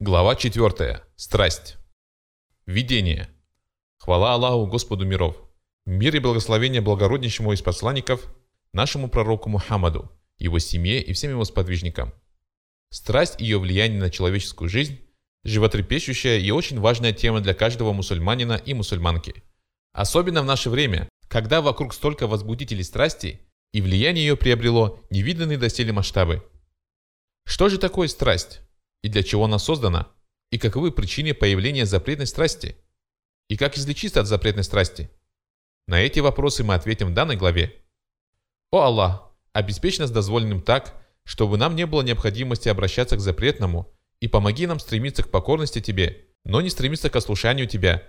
Глава 4. Страсть. Видение. Хвала Аллаху, Господу миров. Мир и благословение благороднейшему из посланников, нашему пророку Мухаммаду, его семье и всем его сподвижникам. Страсть и ее влияние на человеческую жизнь – животрепещущая и очень важная тема для каждого мусульманина и мусульманки. Особенно в наше время, когда вокруг столько возбудителей страсти, и влияние ее приобрело невиданные доселе масштабы. Что же такое страсть? И для чего она создана, и каковы причины появления запретной страсти, и как излечиться от запретной страсти. На эти вопросы мы ответим в данной главе. О Аллах, обеспечь нас дозволенным так, чтобы нам не было необходимости обращаться к запретному, и помоги нам стремиться к покорности Тебе, но не стремиться к ослушанию Тебя,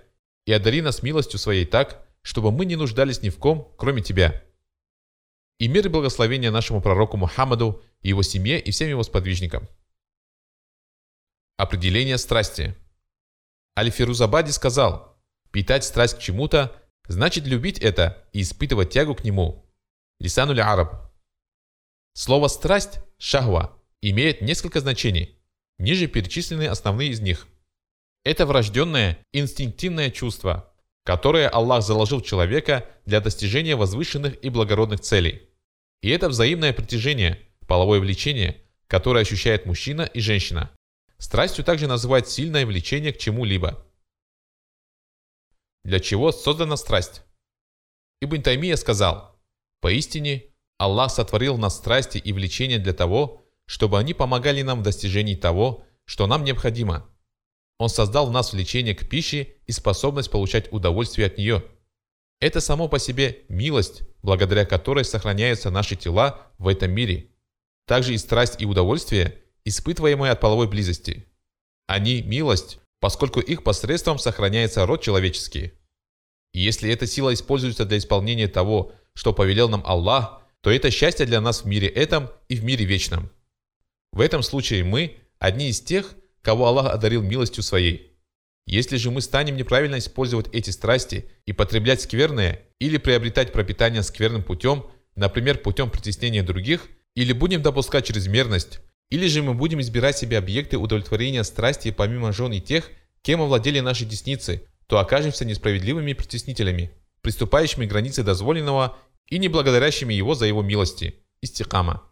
и одари нас милостью Своей так, чтобы мы не нуждались ни в ком, кроме Тебя. И мир и благословение нашему пророку Мухаммаду, его семье и всем его сподвижникам. Определение страсти. Аль-Фирузабади сказал, питать страсть к чему-то значит любить это и испытывать тягу к нему. Лисануль Араб. Слово «страсть» – шахва имеет несколько значений. Ниже перечислены основные из них. Это врожденное, инстинктивное чувство, которое Аллах заложил в человека для достижения возвышенных и благородных целей. И это взаимное притяжение, половое влечение, которое ощущает мужчина и женщина. Страстью также называют сильное влечение к чему-либо. Для чего создана страсть? Ибн Таймия сказал, «Поистине, Аллах сотворил нас страсти и влечения для того, чтобы они помогали нам в достижении того, что нам необходимо. Он создал в нас влечение к пище и способность получать удовольствие от нее. Это само по себе милость, благодаря которой сохраняются наши тела в этом мире. Также и страсть и удовольствие испытываемые от половой близости. Они – милость, поскольку их посредством сохраняется род человеческий. И если эта сила используется для исполнения того, что повелел нам Аллах, то это счастье для нас в мире этом и в мире вечном. В этом случае мы – одни из тех, кого Аллах одарил милостью своей. Если же мы станем неправильно использовать эти страсти и потреблять скверное или приобретать пропитание скверным путем, например, путем притеснения других, или будем допускать чрезмерность, или же мы будем избирать себе объекты удовлетворения страсти помимо жен и тех, кем овладели наши десницы, то окажемся несправедливыми притеснителями, приступающими к границе дозволенного и не благодарящими его за его милости. Истикама.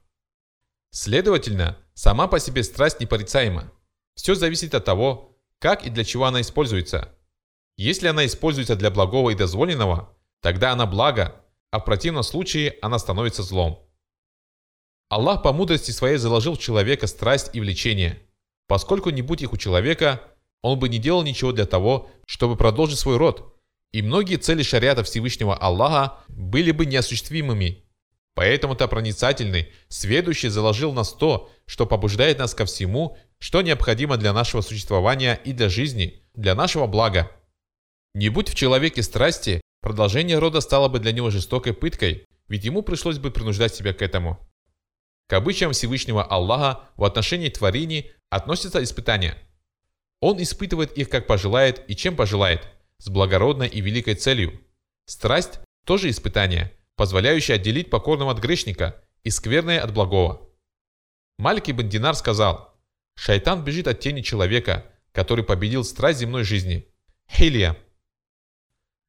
Следовательно, сама по себе страсть непорицаема. Все зависит от того, как и для чего она используется. Если она используется для благого и дозволенного, тогда она благо, а в противном случае она становится злом. Аллах по мудрости своей заложил в человека страсть и влечение. Поскольку не будь их у человека, он бы не делал ничего для того, чтобы продолжить свой род, и многие цели шариата Всевышнего Аллаха были бы неосуществимыми. Поэтому-то проницательный, сведущий заложил нас то, что побуждает нас ко всему, что необходимо для нашего существования и для жизни, для нашего блага. Не будь в человеке страсти, продолжение рода стало бы для него жестокой пыткой, ведь ему пришлось бы принуждать себя к этому. К обычаям Всевышнего Аллаха в отношении творений относятся испытания. Он испытывает их как пожелает и чем пожелает, с благородной и великой целью. Страсть – тоже испытание, позволяющее отделить покорного от грешника и скверное от благого. Малик ибн Динар сказал, «Шайтан бежит от тени человека, который победил страсть земной жизни. Хилия».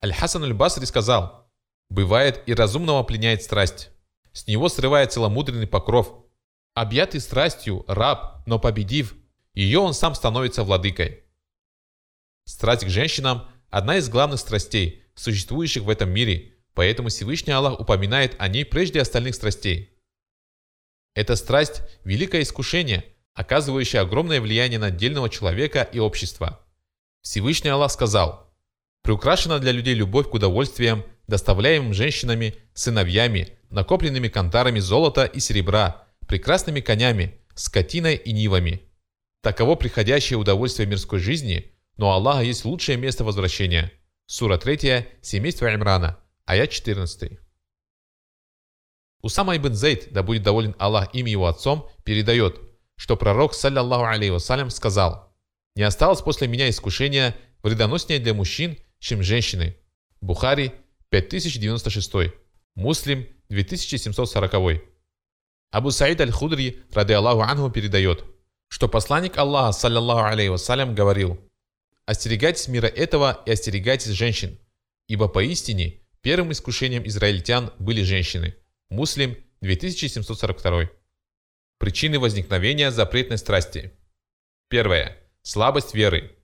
Аль-Хасан аль-Басри сказал, «Бывает и разумного пленяет страсть». С него срывает целомудренный покров. Объятый страстью, раб, но победив, ее он сам становится владыкой. Страсть к женщинам – одна из главных страстей, существующих в этом мире, поэтому Всевышний Аллах упоминает о ней прежде остальных страстей. Эта страсть – великое искушение, оказывающее огромное влияние на отдельного человека и общества. Всевышний Аллах сказал, «Приукрашена для людей любовь к удовольствиям, доставляемым женщинами, сыновьями, накопленными кантарами золота и серебра, прекрасными конями, скотиной и нивами. Таково приходящее удовольствие мирской жизни, но Аллаха есть лучшее место возвращения. Сура 3, семейство Имрана, аят 14. Усама ибн Зейд, да будет доволен Аллах им его отцом, передает, что пророк, саллиллаху алейhi вассалям, сказал, «Не осталось после меня искушения вредоноснее для мужчин, чем женщины». Бухари, 5096. Муслим, 2740. Абу Саид аль-Худри, ради Аллаху Анху, передает, что посланник Аллаха, саллиллаху алейхи вассалям, говорил «Остерегайтесь мира этого и остерегайтесь женщин, ибо поистине первым искушением израильтян были женщины». Муслим, 2742. Причины возникновения запретной страсти. Первое. Слабость веры.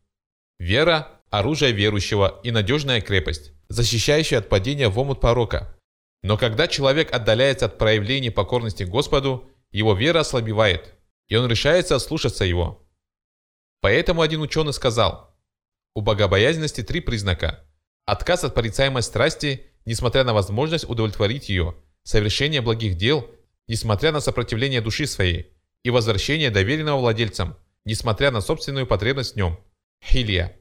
Вера – оружие верующего и надежная крепость, защищающая от падения в омут порока. Но когда человек отдаляется от проявления покорности Господу, его вера ослабевает, и он решается слушаться его. Поэтому один ученый сказал, у богобоязненности три признака. Отказ от порицаемой страсти, несмотря на возможность удовлетворить ее, совершение благих дел, несмотря на сопротивление души своей, и возвращение доверенного владельцам, несмотря на собственную потребность в нем. Хилия.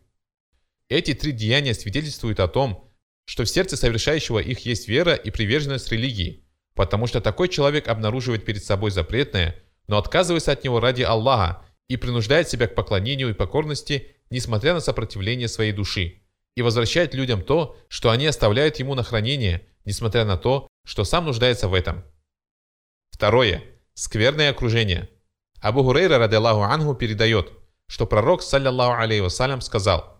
Эти три деяния свидетельствуют о том, что в сердце совершающего их есть вера и приверженность религии, потому что такой человек обнаруживает перед собой запретное, но отказывается от него ради Аллаха и принуждает себя к поклонению и покорности, несмотря на сопротивление своей души, и возвращает людям то, что они оставляют ему на хранение, несмотря на то, что сам нуждается в этом. Второе. Скверное окружение. Абу Хурейра, ради Аллаху Ангу, передает, что пророк, саллиллаху алейhi вассалям, сказал,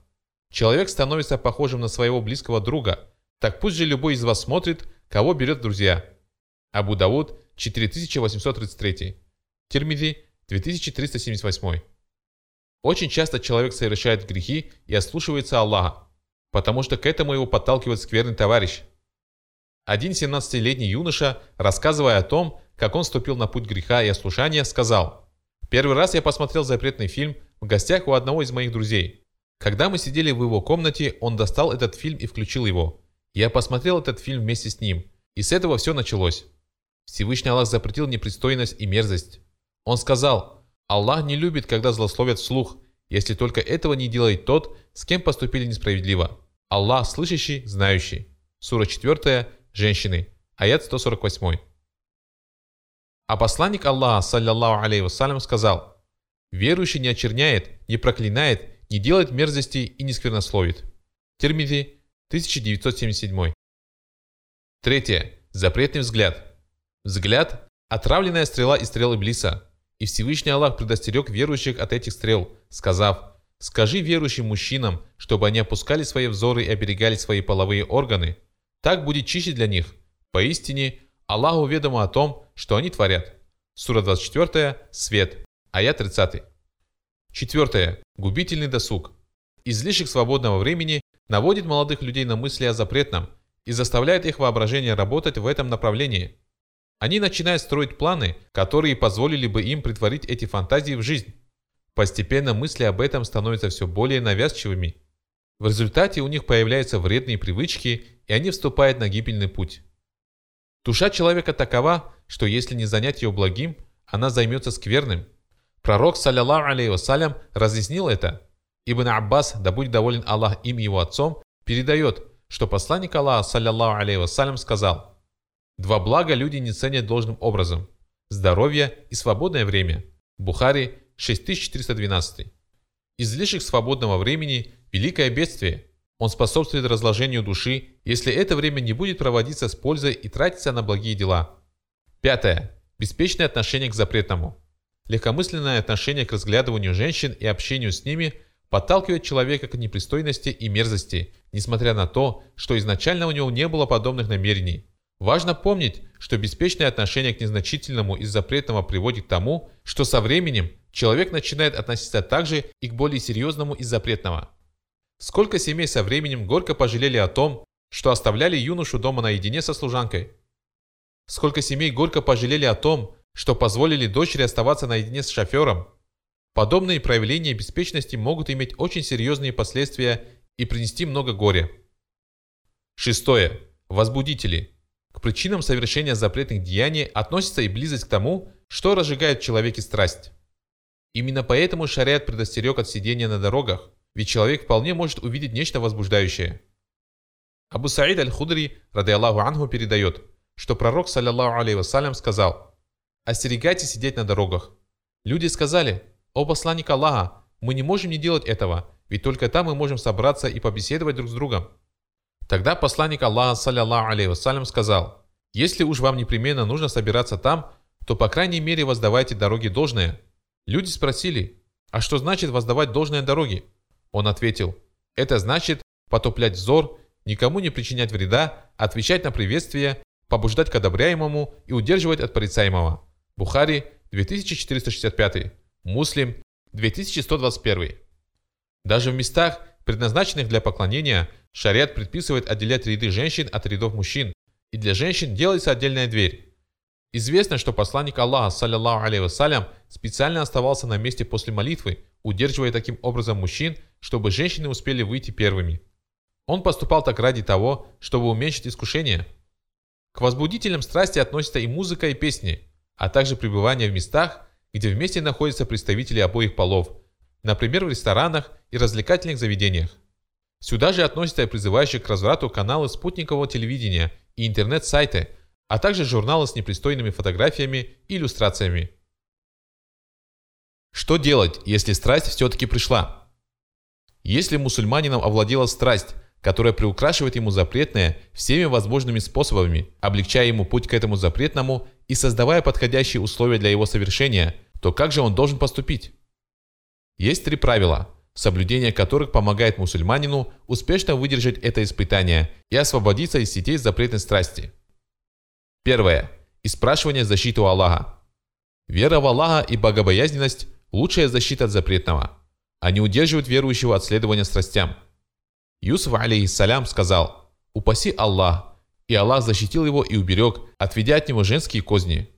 «Человек становится похожим на своего близкого друга, так пусть же любой из вас смотрит, кого берет друзья». Абу Дауд, 4833. Тирмиди, 2378. Очень часто человек совершает грехи и ослушивается Аллаха, потому что к этому его подталкивает скверный товарищ. Один 17-летний юноша, рассказывая о том, как он ступил на путь греха и ослушания, сказал, «Первый раз я посмотрел запретный фильм в гостях у одного из моих друзей. Когда мы сидели в его комнате, он достал этот фильм и включил его. Я посмотрел этот фильм вместе с ним, и с этого все началось. Всевышний Аллах запретил непристойность и мерзость. Он сказал, Аллах не любит, когда злословят вслух, если только этого не делает тот, с кем поступили несправедливо. Аллах слышащий, знающий. Сура 4, женщины, аят 148. А посланник Аллаха, саллиллаху алейхи вассалям, сказал, «Верующий не очерняет, не проклинает, не делает мерзости и не сквернословит». Термити, 1977. Третье. Запретный взгляд. Взгляд – отравленная стрела из стрел Иблиса. И Всевышний Аллах предостерег верующих от этих стрел, сказав, «Скажи верующим мужчинам, чтобы они опускали свои взоры и оберегали свои половые органы. Так будет чище для них. Поистине, Аллаху ведомо о том, что они творят». Сура 24, Свет, аят 30. Четвертое. Губительный досуг. Излишек свободного времени наводит молодых людей на мысли о запретном и заставляет их воображение работать в этом направлении – они начинают строить планы, которые позволили бы им притворить эти фантазии в жизнь. Постепенно мысли об этом становятся все более навязчивыми. В результате у них появляются вредные привычки, и они вступают на гибельный путь. Душа человека такова, что если не занять ее благим, она займется скверным. Пророк, саллиллаху вассалям, разъяснил это. Ибн Аббас, да будет доволен Аллах им и его отцом, передает, что посланник Аллаха, саллиллаху алейhi вассалям, сказал – Два блага люди не ценят должным образом. Здоровье и свободное время. Бухари 6412. Излишек свободного времени – великое бедствие. Он способствует разложению души, если это время не будет проводиться с пользой и тратиться на благие дела. Пятое. Беспечное отношение к запретному. Легкомысленное отношение к разглядыванию женщин и общению с ними подталкивает человека к непристойности и мерзости, несмотря на то, что изначально у него не было подобных намерений. Важно помнить, что беспечное отношение к незначительному из запретного приводит к тому, что со временем человек начинает относиться также и к более серьезному из запретного. Сколько семей со временем горько пожалели о том, что оставляли юношу дома наедине со служанкой? Сколько семей горько пожалели о том, что позволили дочери оставаться наедине с шофером? Подобные проявления беспечности могут иметь очень серьезные последствия и принести много горя. Шестое. Возбудители – к причинам совершения запретных деяний относится и близость к тому, что разжигает в человеке страсть. Именно поэтому шариат предостерег от сидения на дорогах, ведь человек вполне может увидеть нечто возбуждающее. Абу Саид аль-Худри, ради Аллаху Ангу, передает, что пророк, саллиллаху алейhi вассалям, сказал «Остерегайтесь сидеть на дорогах». Люди сказали «О посланник Аллаха, мы не можем не делать этого, ведь только там мы можем собраться и побеседовать друг с другом». Тогда посланник Аллаха, саллиллаху вассалям, сказал, «Если уж вам непременно нужно собираться там, то по крайней мере воздавайте дороге должное. Люди спросили, а что значит воздавать должное дороге? Он ответил, это значит потоплять взор, никому не причинять вреда, отвечать на приветствие, побуждать к одобряемому и удерживать от порицаемого. Бухари 2465, Муслим 2121. Даже в местах, предназначенных для поклонения, шариат предписывает отделять ряды женщин от рядов мужчин, и для женщин делается отдельная дверь. Известно, что посланник Аллаха, саллиллаху алейhi вассалям, специально оставался на месте после молитвы, удерживая таким образом мужчин, чтобы женщины успели выйти первыми. Он поступал так ради того, чтобы уменьшить искушение. К возбудителям страсти относятся и музыка, и песни, а также пребывание в местах, где вместе находятся представители обоих полов, например, в ресторанах и развлекательных заведениях. Сюда же относятся и призывающие к разврату каналы спутникового телевидения и интернет-сайты, а также журналы с непристойными фотографиями и иллюстрациями. Что делать, если страсть все-таки пришла? Если мусульманином овладела страсть, которая приукрашивает ему запретное всеми возможными способами, облегчая ему путь к этому запретному и создавая подходящие условия для его совершения, то как же он должен поступить? Есть три правила, соблюдение которых помогает мусульманину успешно выдержать это испытание и освободиться из сетей запретной страсти. Первое. Испрашивание защиты у Аллаха. Вера в Аллаха и богобоязненность – лучшая защита от запретного. Они удерживают верующего от следования страстям. Юсуф, алейхиссалям, сказал «Упаси Аллах», и Аллах защитил его и уберег, отведя от него женские козни.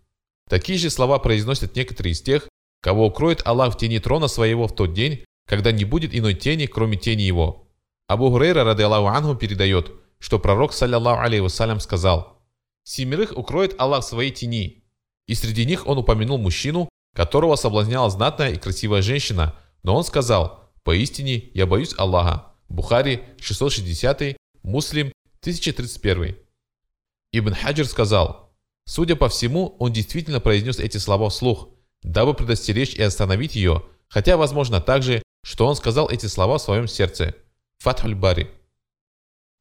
Такие же слова произносят некоторые из тех, кого укроет Аллах в тени трона своего в тот день, когда не будет иной тени, кроме тени его. Абу Хурейра, рады Аллаху Ангу, передает, что пророк, саллиллаху алейхи вассалям, сказал «Семерых укроет Аллах в своей тени». И среди них он упомянул мужчину, которого соблазняла знатная и красивая женщина, но он сказал «Поистине я боюсь Аллаха». Бухари 660, Муслим 1031. Ибн Хаджир сказал, судя по всему, он действительно произнес эти слова вслух, дабы предостеречь и остановить ее, хотя возможно также, что он сказал эти слова в своем сердце. Фатхуль Бари.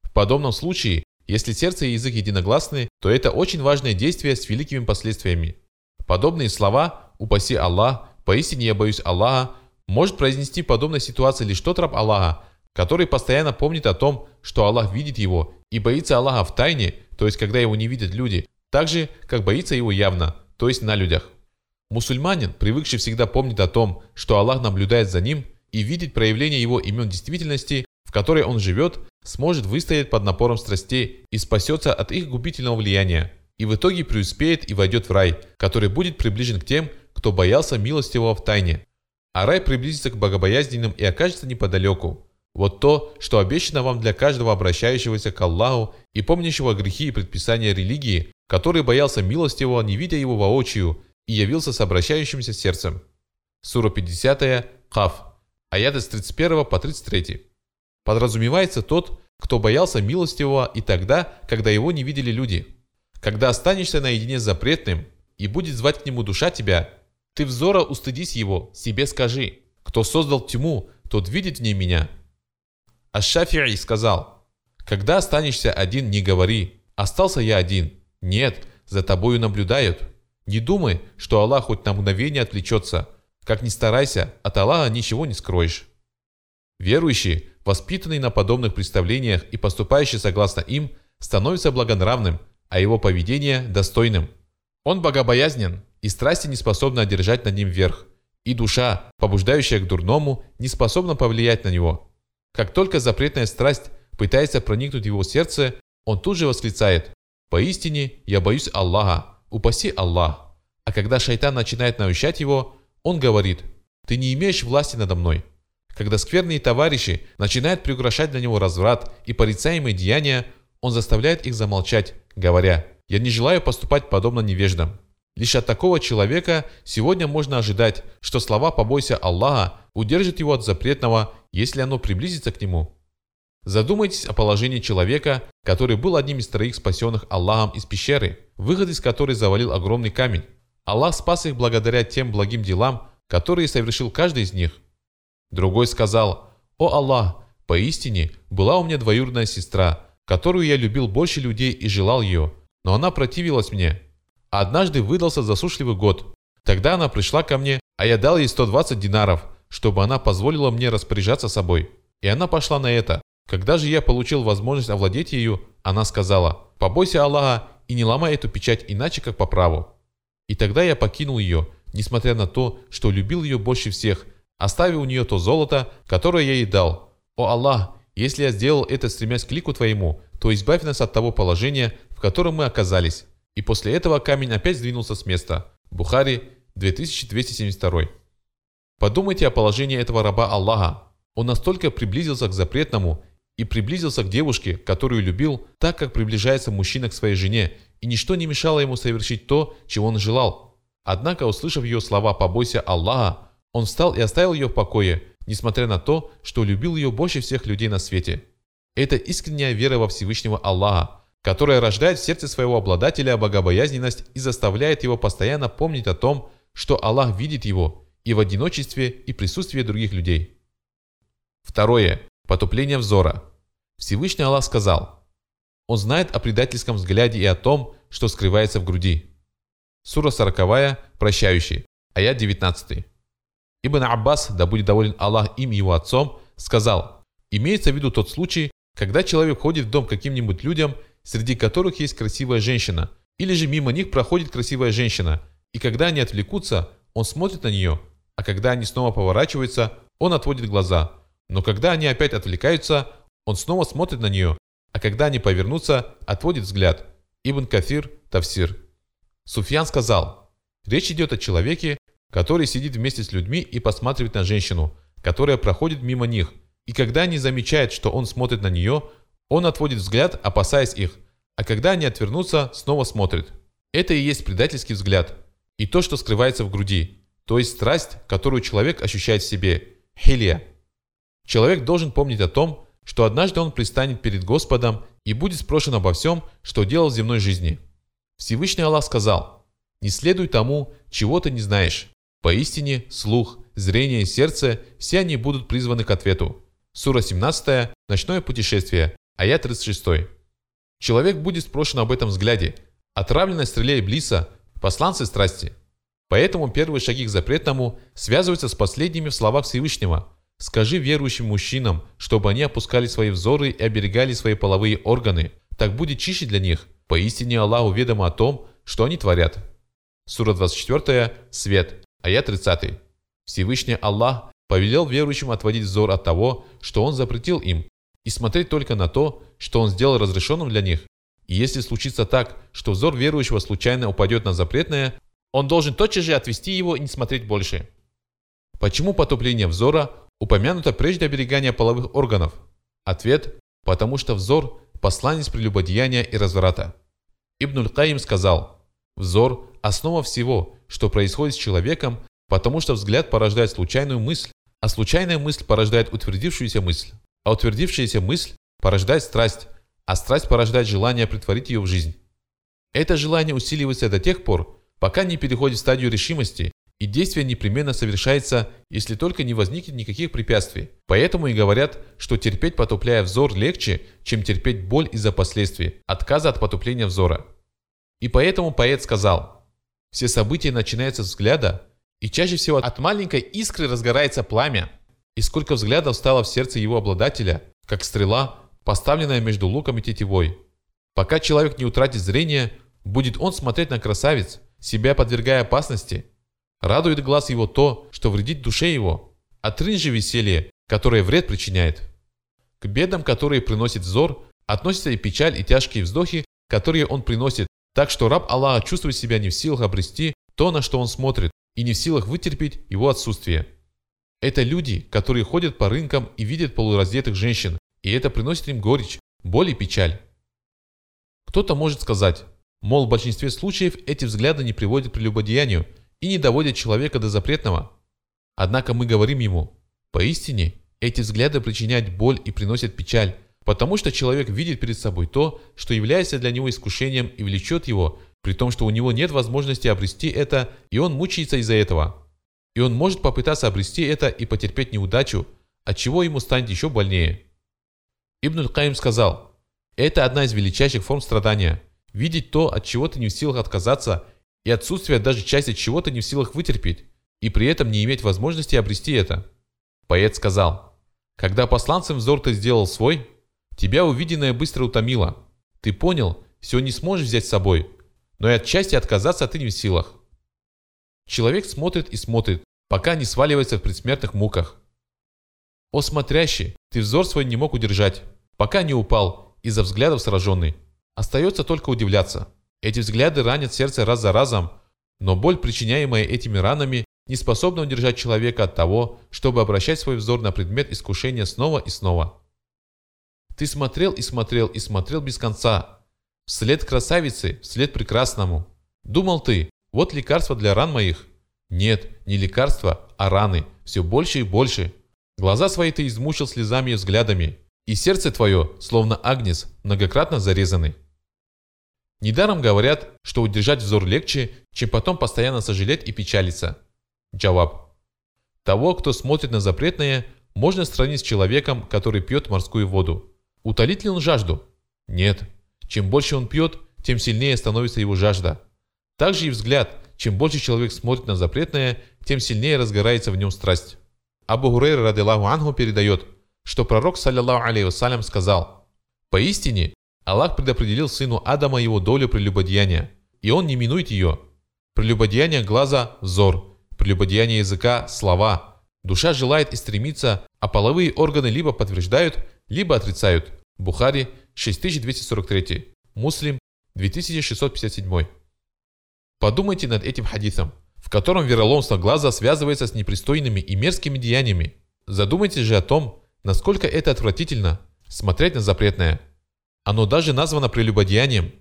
В подобном случае, если сердце и язык единогласны, то это очень важное действие с великими последствиями. Подобные слова «Упаси Аллах», «Поистине я боюсь Аллаха» может произнести в подобной ситуации лишь тот раб Аллаха, который постоянно помнит о том, что Аллах видит его и боится Аллаха в тайне, то есть когда его не видят люди, так же, как боится его явно, то есть на людях. Мусульманин, привыкший всегда помнить о том, что Аллах наблюдает за ним и видит проявление его имен действительности, в которой он живет, сможет выстоять под напором страстей и спасется от их губительного влияния, и в итоге преуспеет и войдет в рай, который будет приближен к тем, кто боялся милостивого в тайне. А рай приблизится к богобоязненным и окажется неподалеку. Вот то, что обещано вам для каждого обращающегося к Аллаху и помнящего грехи и предписания религии, который боялся милостивого, не видя его воочию, и явился с обращающимся сердцем. Сура 50, Каф, аяты с 31 по 33. Подразумевается тот, кто боялся милостивого и тогда, когда его не видели люди. Когда останешься наедине с запретным, и будет звать к нему душа тебя, ты взора устыдись его, себе скажи, кто создал тьму, тот видит в ней меня. Аш-Шафи'i сказал, когда останешься один, не говори, остался я один. Нет, за тобою наблюдают. Не думай, что Аллах хоть на мгновение отвлечется. Как ни старайся, от Аллаха ничего не скроешь. Верующий, воспитанный на подобных представлениях и поступающий согласно им, становится благонравным, а его поведение – достойным. Он богобоязнен, и страсти не способны одержать над ним верх, и душа, побуждающая к дурному, не способна повлиять на него. Как только запретная страсть пытается проникнуть в его сердце, он тут же восклицает «Поистине я боюсь Аллаха, упаси Аллах». А когда шайтан начинает наущать его, он говорит «Ты не имеешь власти надо мной». Когда скверные товарищи начинают приукрашать для него разврат и порицаемые деяния, он заставляет их замолчать, говоря «Я не желаю поступать подобно невеждам». Лишь от такого человека сегодня можно ожидать, что слова «побойся Аллаха» удержат его от запретного, если оно приблизится к нему. Задумайтесь о положении человека, который был одним из троих спасенных Аллахом из пещеры, выход из которой завалил огромный камень. Аллах спас их благодаря тем благим делам, которые совершил каждый из них. Другой сказал, «О Аллах, поистине была у меня двоюродная сестра, которую я любил больше людей и желал ее, но она противилась мне. Однажды выдался засушливый год. Тогда она пришла ко мне, А я дал ей 120 динаров, чтобы она позволила мне распоряжаться собой. И она пошла на это. Когда же я получил возможность овладеть ею, она сказала, «Побойся Аллаха и не ломай эту печать иначе, как по праву». И тогда я покинул ее, несмотря на то, что любил ее больше всех, оставив у нее то золото, которое я ей дал. «О Аллах, если я сделал это, стремясь к лику Твоему, то избавь нас от того положения, в котором мы оказались». И после этого камень опять сдвинулся с места. Бухари, 2272. Подумайте о положении этого раба Аллаха. Он настолько приблизился к запретному и приблизился к девушке, которую любил, так как приближается мужчина к своей жене, и ничто не мешало ему совершить то, чего он желал. Однако, услышав ее слова «побойся Аллаха», он встал и оставил ее в покое, несмотря на то, что любил ее больше всех людей на свете. Это искренняя вера во Всевышнего Аллаха, которая рождает в сердце своего обладателя богобоязненность и заставляет его постоянно помнить о том, что Аллах видит его и в одиночестве, и присутствии других людей. Второе. Потупление взора. Всевышний Аллах сказал, Он знает о предательском взгляде и о том, что скрывается в груди. Сура 40, прощающий, аят 19. Ибн Аббас, да будет доволен Аллах им и его отцом, сказал, имеется в виду тот случай, когда человек ходит в дом каким-нибудь людям, среди которых есть красивая женщина, или же мимо них проходит красивая женщина, и когда они отвлекутся, он смотрит на нее, а когда они снова поворачиваются, он отводит глаза. Но когда они опять отвлекаются, он снова смотрит на нее, а когда они повернутся, отводит взгляд. Ибн Кафир, Тавсир. Суфьян сказал, речь идет о человеке, который сидит вместе с людьми и посматривает на женщину, которая проходит мимо них, и когда они замечают, что он смотрит на нее, он отводит взгляд, опасаясь их, а когда они отвернутся, снова смотрит. Это и есть предательский взгляд – и то, что скрывается в груди, то есть страсть, которую человек ощущает в себе, хилия. Человек должен помнить о том, что однажды он пристанет перед Господом и будет спрошен обо всем, что делал в земной жизни. Всевышний Аллах сказал, «Не следуй тому, чего ты не знаешь. Поистине, слух, зрение и сердце, все они будут призваны к ответу». Сура 17, Ночное путешествие, аят 36. Человек будет спрошен об этом взгляде. Отравленная стреле Иблиса посланцы страсти. Поэтому первые шаги к запретному связываются с последними в словах Всевышнего. «Скажи верующим мужчинам, чтобы они опускали свои взоры и оберегали свои половые органы. Так будет чище для них. Поистине Аллаху ведомо о том, что они творят». Сура 24, Свет, аят 30. Всевышний Аллах повелел верующим отводить взор от того, что Он запретил им, и смотреть только на то, что Он сделал разрешенным для них, и если случится так, что взор верующего случайно упадет на запретное, он должен тотчас же отвести его и не смотреть больше. Почему потупление взора упомянуто прежде оберегания половых органов? Ответ – потому что взор – посланец прелюбодеяния и разврата. Ибн Каим сказал, взор – основа всего, что происходит с человеком, потому что взгляд порождает случайную мысль, а случайная мысль порождает утвердившуюся мысль, а утвердившаяся мысль порождает страсть, а страсть порождает желание притворить ее в жизнь. Это желание усиливается до тех пор, пока не переходит в стадию решимости, и действие непременно совершается, если только не возникнет никаких препятствий. Поэтому и говорят, что терпеть потупляя взор легче, чем терпеть боль из-за последствий, отказа от потупления взора. И поэтому поэт сказал, все события начинаются с взгляда, и чаще всего от маленькой искры разгорается пламя. И сколько взглядов стало в сердце его обладателя, как стрела, поставленная между луком и тетивой. Пока человек не утратит зрение, будет он смотреть на красавиц, себя подвергая опасности. Радует глаз его то, что вредит душе его. Отрынь же веселье, которое вред причиняет. К бедам, которые приносит взор, относятся и печаль, и тяжкие вздохи, которые он приносит, так что раб Аллаха чувствует себя не в силах обрести то, на что он смотрит, и не в силах вытерпеть его отсутствие. Это люди, которые ходят по рынкам и видят полураздетых женщин, и это приносит им горечь, боль и печаль. Кто-то может сказать, мол, в большинстве случаев эти взгляды не приводят к прелюбодеянию и не доводят человека до запретного. Однако мы говорим ему, поистине, эти взгляды причиняют боль и приносят печаль, потому что человек видит перед собой то, что является для него искушением и влечет его, при том, что у него нет возможности обрести это, и он мучается из-за этого. И он может попытаться обрести это и потерпеть неудачу, от чего ему станет еще больнее. Ибн Каим сказал, это одна из величайших форм страдания. Видеть то, от чего ты не в силах отказаться, и отсутствие даже части чего-то не в силах вытерпеть. и при этом не иметь возможности обрести это. Поэт сказал, «Когда посланцем взор ты сделал свой, тебя увиденное быстро утомило. Ты понял, все не сможешь взять с собой, но и от счастья отказаться ты не в силах». Человек смотрит и смотрит, пока не сваливается в предсмертных муках. О смотрящий, ты взор свой не мог удержать, пока не упал, из-за взглядов сраженный. Остается только удивляться. Эти взгляды ранят сердце раз за разом, но боль, причиняемая этими ранами, не способна удержать человека от того, чтобы обращать свой взор на предмет искушения снова и снова. Ты смотрел и смотрел и смотрел без конца. Вслед красавице, вслед прекрасному. Думал ты, вот лекарство для ран моих. Нет, не лекарство, а раны, все больше и больше. Глаза свои ты измучил слезами и взглядами, и сердце твое, словно агнец, многократно зарезанный. Недаром говорят, что удержать взор легче, чем потом постоянно сожалеть и печалиться. Джаваб. Того, кто смотрит на запретное, можно сравнить с человеком, который пьет морскую воду. Утолит ли он жажду? Нет. Чем больше он пьет, тем сильнее становится его жажда. Также и взгляд. Чем больше человек смотрит на запретное, тем сильнее разгорается в нем страсть. Абу Хурейра радилаху анху передает, что пророк, саллиллаху алейхи вассалям, сказал, «Поистине, Аллах предопределил сыну Адама его долю прелюбодеяния, и он не минует ее. Прелюбодеяние глаза – взор, прелюбодеяние языка – слова. Душа желает и стремится, а половые органы либо подтверждают, либо отрицают. Бухари 6243, Муслим 2657. Подумайте над этим хадисом, в котором вероломство глаза связывается с непристойными и мерзкими деяниями. Задумайтесь же о том, насколько это отвратительно – смотреть на запретное – оно даже названо прелюбодеянием.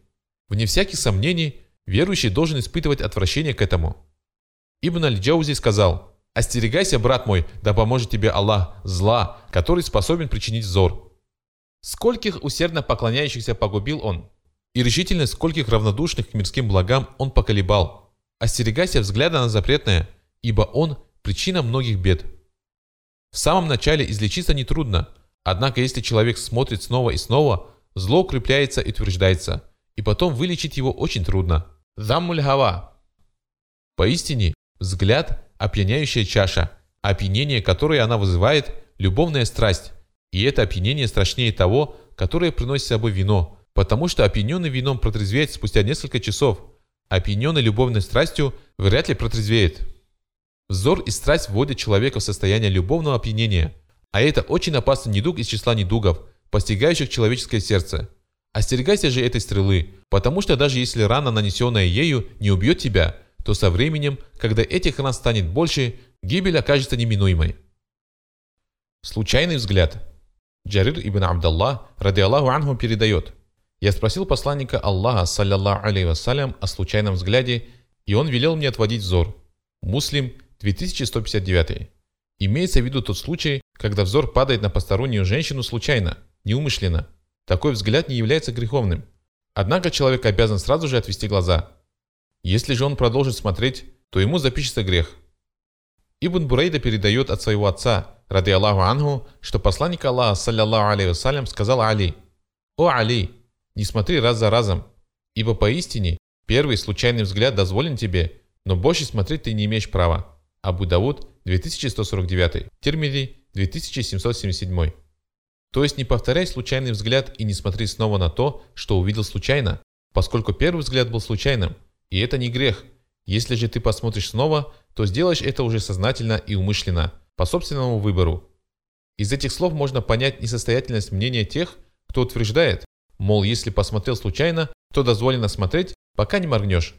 Вне всяких сомнений, верующий должен испытывать отвращение к этому. Ибн Аль-Джаузи сказал, «Остерегайся, брат мой, да поможет тебе Аллах, зла, который способен причинить зор». Скольких усердно поклоняющихся погубил он, и решительно скольких равнодушных к мирским благам он поколебал. Остерегайся взгляда на запретное, ибо он – причина многих бед. В самом начале излечиться нетрудно, однако если человек смотрит снова и снова – Зло укрепляется и утверждается, и потом вылечить его очень трудно. Заммуль хава. Поистине, взгляд – опьяняющая чаша, опьянение, которое она вызывает – любовная страсть. И это опьянение страшнее того, которое приносит с собой вино, потому что опьяненный вином протрезвеет спустя несколько часов, опьяненный любовной страстью вряд ли протрезвеет. Взор и страсть вводят человека в состояние любовного опьянения, а это очень опасный недуг из числа недугов – постигающих человеческое сердце. Остерегайся же этой стрелы, потому что даже если рана, нанесенная ею, не убьет тебя, то со временем, когда этих ран станет больше, гибель окажется неминуемой. Случайный взгляд. Джарир ибн Абдаллах, ради Аллаху анху, передает. Я спросил посланника Аллаха, саллиллаху алейhi вассалям, о случайном взгляде, и он велел мне отводить взор. Муслим, 2159. Имеется в виду тот случай, когда взор падает на постороннюю женщину случайно – неумышленно. Такой взгляд не является греховным. Однако человек обязан сразу же отвести глаза. Если же он продолжит смотреть, то ему запишется грех. Ибн Бурейда передает от своего отца, ради Аллаху Ангу, что посланник Аллаха, саллиллаху алейhi вассалям, сказал Али, «О Али, не смотри раз за разом, ибо поистине первый случайный взгляд дозволен тебе, но больше смотреть ты не имеешь права». Абу Давуд, 2149, Термиди, 2777. То есть не повторяй случайный взгляд и не смотри снова на то, что увидел случайно, поскольку первый взгляд был случайным, и это не грех. Если же ты посмотришь снова, то сделаешь это уже сознательно и умышленно, по собственному выбору. Из этих слов можно понять несостоятельность мнения тех, кто утверждает, мол, если посмотрел случайно, то дозволено смотреть, пока не моргнешь.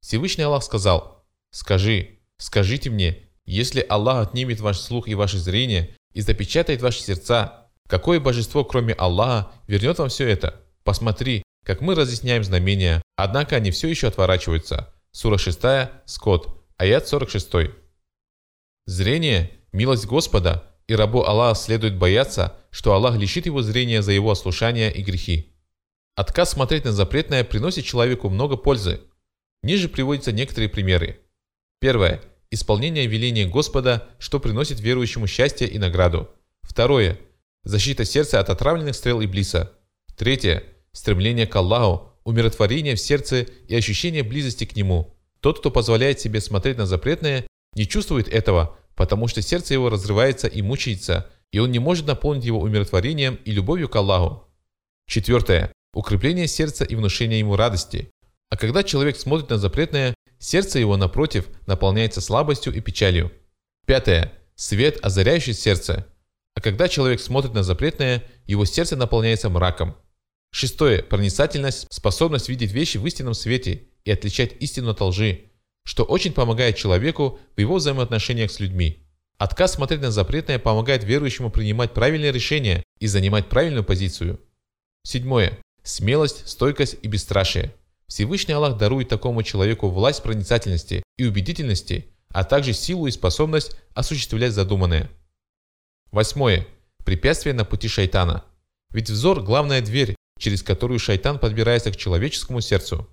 Всевышний Аллах сказал, «Скажи, скажите мне, если Аллах отнимет ваш слух и ваше зрение и запечатает ваши сердца, Какое божество, кроме Аллаха, вернет вам все это? Посмотри, как мы разъясняем знамения, однако они все еще отворачиваются. Сура 6, Скот, аят 46. Зрение – милость Господа, и рабу Аллаха следует бояться, что Аллах лишит его зрения за его ослушание и грехи. Отказ смотреть на запретное приносит человеку много пользы. Ниже приводятся некоторые примеры. Первое. Исполнение веления Господа, что приносит верующему счастье и награду. Второе защита сердца от отравленных стрел Иблиса. Третье. Стремление к Аллаху, умиротворение в сердце и ощущение близости к Нему. Тот, кто позволяет себе смотреть на запретное, не чувствует этого, потому что сердце его разрывается и мучается, и он не может наполнить его умиротворением и любовью к Аллаху. Четвертое. Укрепление сердца и внушение ему радости. А когда человек смотрит на запретное, сердце его, напротив, наполняется слабостью и печалью. Пятое. Свет, озаряющий сердце. А когда человек смотрит на запретное, его сердце наполняется мраком. Шестое. Проницательность, способность видеть вещи в истинном свете и отличать истину от лжи, что очень помогает человеку в его взаимоотношениях с людьми. Отказ смотреть на запретное помогает верующему принимать правильные решения и занимать правильную позицию. Седьмое. Смелость, стойкость и бесстрашие. Всевышний Аллах дарует такому человеку власть проницательности и убедительности, а также силу и способность осуществлять задуманное. Восьмое. Препятствие на пути шайтана. Ведь взор – главная дверь, через которую шайтан подбирается к человеческому сердцу.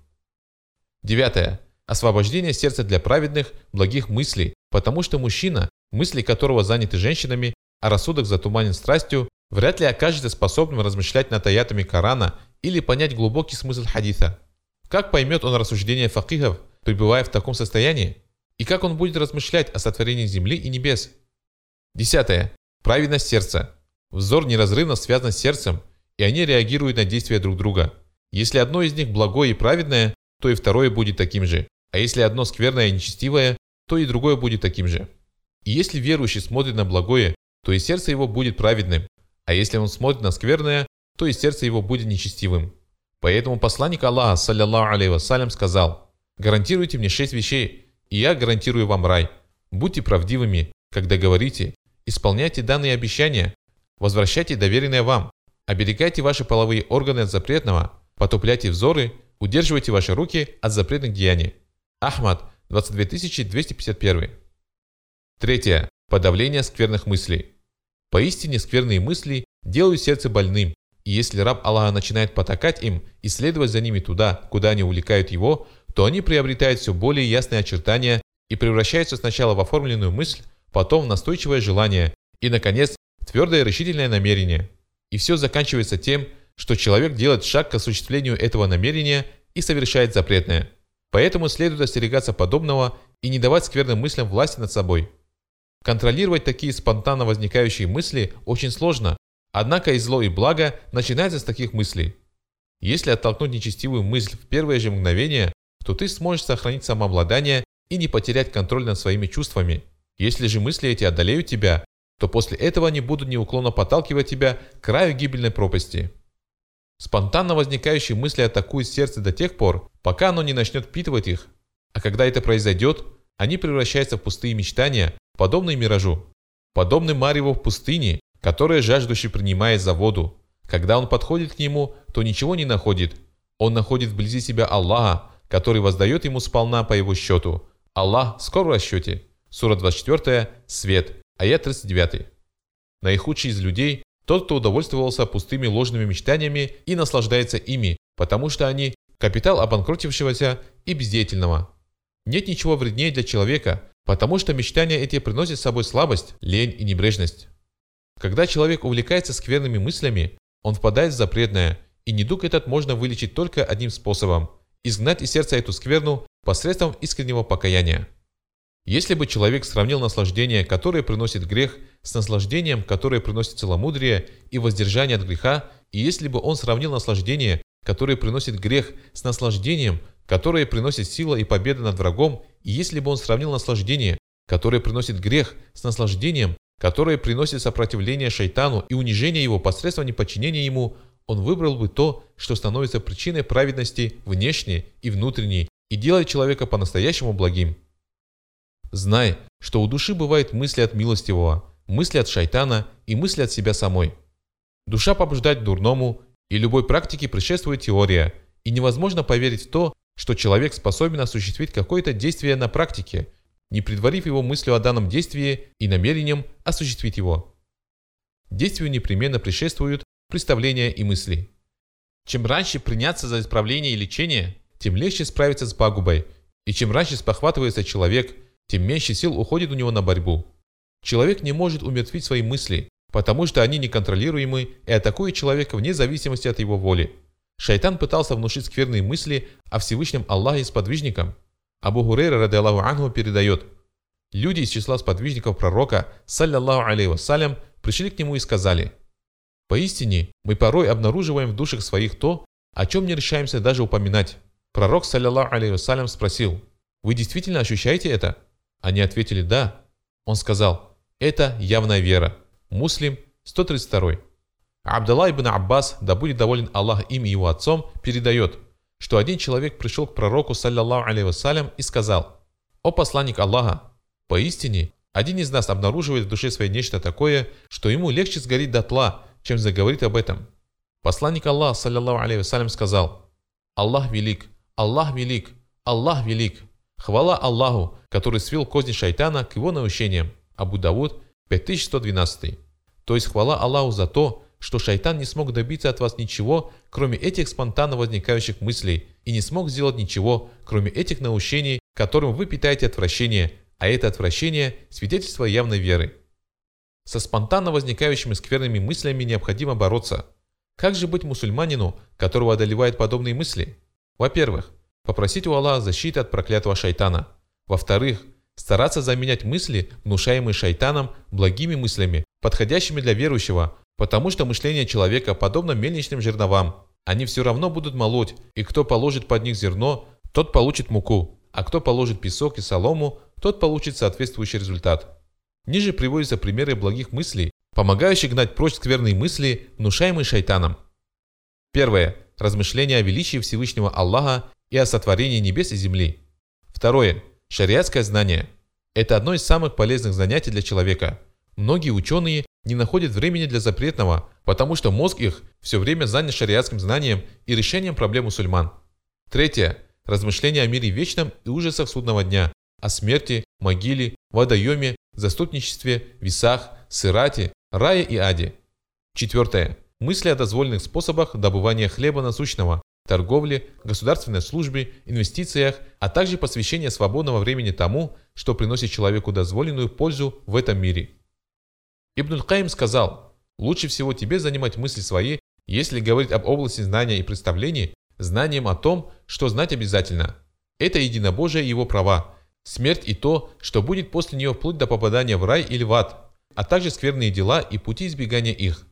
Девятое. Освобождение сердца для праведных, благих мыслей, потому что мужчина, мысли которого заняты женщинами, а рассудок затуманен страстью, вряд ли окажется способным размышлять над аятами Корана или понять глубокий смысл хадиса. Как поймет он рассуждения факихов, пребывая в таком состоянии? И как он будет размышлять о сотворении земли и небес? Десятое. Праведность сердца. Взор неразрывно связан с сердцем, и они реагируют на действия друг друга. Если одно из них благое и праведное, то и второе будет таким же. А если одно скверное и нечестивое, то и другое будет таким же. И если верующий смотрит на благое, то и сердце его будет праведным. А если он смотрит на скверное, то и сердце его будет нечестивым. Поэтому посланник Аллаха, саллиллаху алейхи вассалям, сказал, «Гарантируйте мне шесть вещей, и я гарантирую вам рай. Будьте правдивыми, когда говорите, исполняйте данные обещания, возвращайте доверенное вам, оберегайте ваши половые органы от запретного, потупляйте взоры, удерживайте ваши руки от запретных деяний». Ахмад, 22251. Третье. Подавление скверных мыслей. Поистине скверные мысли делают сердце больным, и если раб Аллаха начинает потакать им и следовать за ними туда, куда они увлекают его, то они приобретают все более ясные очертания и превращаются сначала в оформленную мысль, потом настойчивое желание и, наконец, твердое решительное намерение. И все заканчивается тем, что человек делает шаг к осуществлению этого намерения и совершает запретное. Поэтому следует остерегаться подобного и не давать скверным мыслям власти над собой. Контролировать такие спонтанно возникающие мысли очень сложно, Однако и зло, и благо начинается с таких мыслей. Если оттолкнуть нечестивую мысль в первое же мгновение, то ты сможешь сохранить самообладание и не потерять контроль над своими чувствами. Если же мысли эти одолеют тебя, то после этого они будут неуклонно подталкивать тебя к краю гибельной пропасти. Спонтанно возникающие мысли атакуют сердце до тех пор, пока оно не начнет впитывать их. А когда это произойдет, они превращаются в пустые мечтания, подобные миражу. Подобны Марьеву в пустыне, которое жаждущий принимает за воду. Когда он подходит к нему, то ничего не находит. Он находит вблизи себя Аллаха, который воздает ему сполна по его счету. Аллах скоро в расчете. Сура 24, Свет, аят 39. Наихудший из людей – тот, кто удовольствовался пустыми ложными мечтаниями и наслаждается ими, потому что они – капитал обанкротившегося и бездеятельного. Нет ничего вреднее для человека, потому что мечтания эти приносят с собой слабость, лень и небрежность. Когда человек увлекается скверными мыслями, он впадает в запретное, и недуг этот можно вылечить только одним способом – изгнать из сердца эту скверну посредством искреннего покаяния. Если бы человек сравнил наслаждение, которое приносит грех, с наслаждением, которое приносит целомудрие и воздержание от греха, и если бы он сравнил наслаждение, которое приносит грех, с наслаждением, которое приносит сила и победа над врагом, и если бы он сравнил наслаждение, которое приносит грех, с наслаждением, которое приносит сопротивление шайтану и унижение его посредством неподчинения ему, он выбрал бы то, что становится причиной праведности внешней и внутренней и делает человека по-настоящему благим. Знай, что у души бывают мысли от милостивого, мысли от шайтана и мысли от себя самой. Душа побуждает дурному, и любой практике предшествует теория, и невозможно поверить в то, что человек способен осуществить какое-то действие на практике – не предварив его мыслью о данном действии и намерением осуществить его. Действию непременно предшествуют представления и мысли. Чем раньше приняться за исправление и лечение, тем легче справиться с пагубой, и чем раньше спохватывается человек, тем меньше сил уходит у него на борьбу. Человек не может умертвить свои мысли, потому что они неконтролируемы и атакуют человека вне зависимости от его воли. Шайтан пытался внушить скверные мысли о Всевышнем Аллахе с подвижником – Абу Хурейра, ради Аллаху Ангу, передает, Люди из числа сподвижников пророка, саллиллаху алейhi вассалям, пришли к нему и сказали, «Поистине, мы порой обнаруживаем в душах своих то, о чем не решаемся даже упоминать». Пророк, саллиллаху алейhi вассалям, спросил, «Вы действительно ощущаете это?» Они ответили «Да». Он сказал, «Это явная вера». Муслим, 132. Абдалла ибн Аббас, да будет доволен Аллах им и его отцом, передает, что один человек пришел к пророку, саллиллаху алейhi вассалям, и сказал, «О посланник Аллаха, поистине, один из нас обнаруживает в душе своей нечто такое, что ему легче сгореть дотла, чем заговорить об этом». Посланник Аллаха, саллиллаху алейhi вассалям, сказал, «Аллах велик, Аллах велик, Аллах велик». Хвала Аллаху, который свел козни шайтана к его наущениям. Абу Давуд, 5112. То есть хвала Аллаху за то, что шайтан не смог добиться от вас ничего, кроме этих спонтанно возникающих мыслей, и не смог сделать ничего, кроме этих наущений, которым вы питаете отвращение, а это отвращение – свидетельство явной веры. Со спонтанно возникающими скверными мыслями необходимо бороться. Как же быть мусульманину, которого одолевают подобные мысли? Во-первых, попросить у Аллаха защиты от проклятого шайтана. Во-вторых, стараться заменять мысли, внушаемые шайтаном, благими мыслями, подходящими для верующего, потому что мышление человека подобно мельничным жерновам. Они все равно будут молоть, и кто положит под них зерно, тот получит муку, а кто положит песок и солому, тот получит соответствующий результат. Ниже приводятся примеры благих мыслей, помогающих гнать прочь скверные мысли, внушаемые шайтаном. Первое. Размышление о величии Всевышнего Аллаха и о сотворении небес и земли. Второе. Шариатское знание. Это одно из самых полезных занятий для человека. Многие ученые не находят времени для запретного, потому что мозг их все время занят шариатским знанием и решением проблем мусульман. Третье. Размышления о мире вечном и ужасах судного дня, о смерти, могиле, водоеме, заступничестве, весах, сырате, рае и аде. Четвертое. Мысли о дозволенных способах добывания хлеба насущного, торговле, государственной службе, инвестициях, а также посвящение свободного времени тому, что приносит человеку дозволенную пользу в этом мире. Ибн Каим сказал, лучше всего тебе занимать мысли свои, если говорить об области знания и представлений, знанием о том, что знать обязательно. Это единобожие его права, смерть и то, что будет после нее вплоть до попадания в рай или в ад, а также скверные дела и пути избегания их.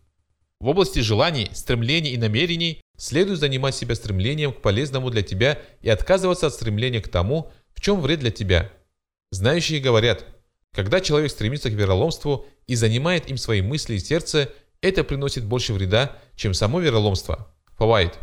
В области желаний, стремлений и намерений следует занимать себя стремлением к полезному для тебя и отказываться от стремления к тому, в чем вред для тебя. Знающие говорят, когда человек стремится к вероломству и занимает им свои мысли и сердце, это приносит больше вреда, чем само вероломство. Фавайд.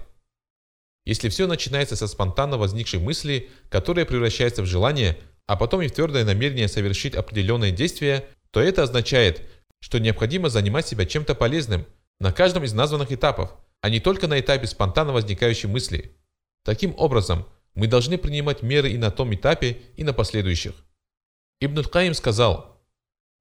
Если все начинается со спонтанно возникшей мысли, которая превращается в желание, а потом и в твердое намерение совершить определенное действие, то это означает, что необходимо занимать себя чем-то полезным – на каждом из названных этапов, а не только на этапе спонтанно возникающей мысли. Таким образом, мы должны принимать меры и на том этапе, и на последующих. Ибн Каим сказал,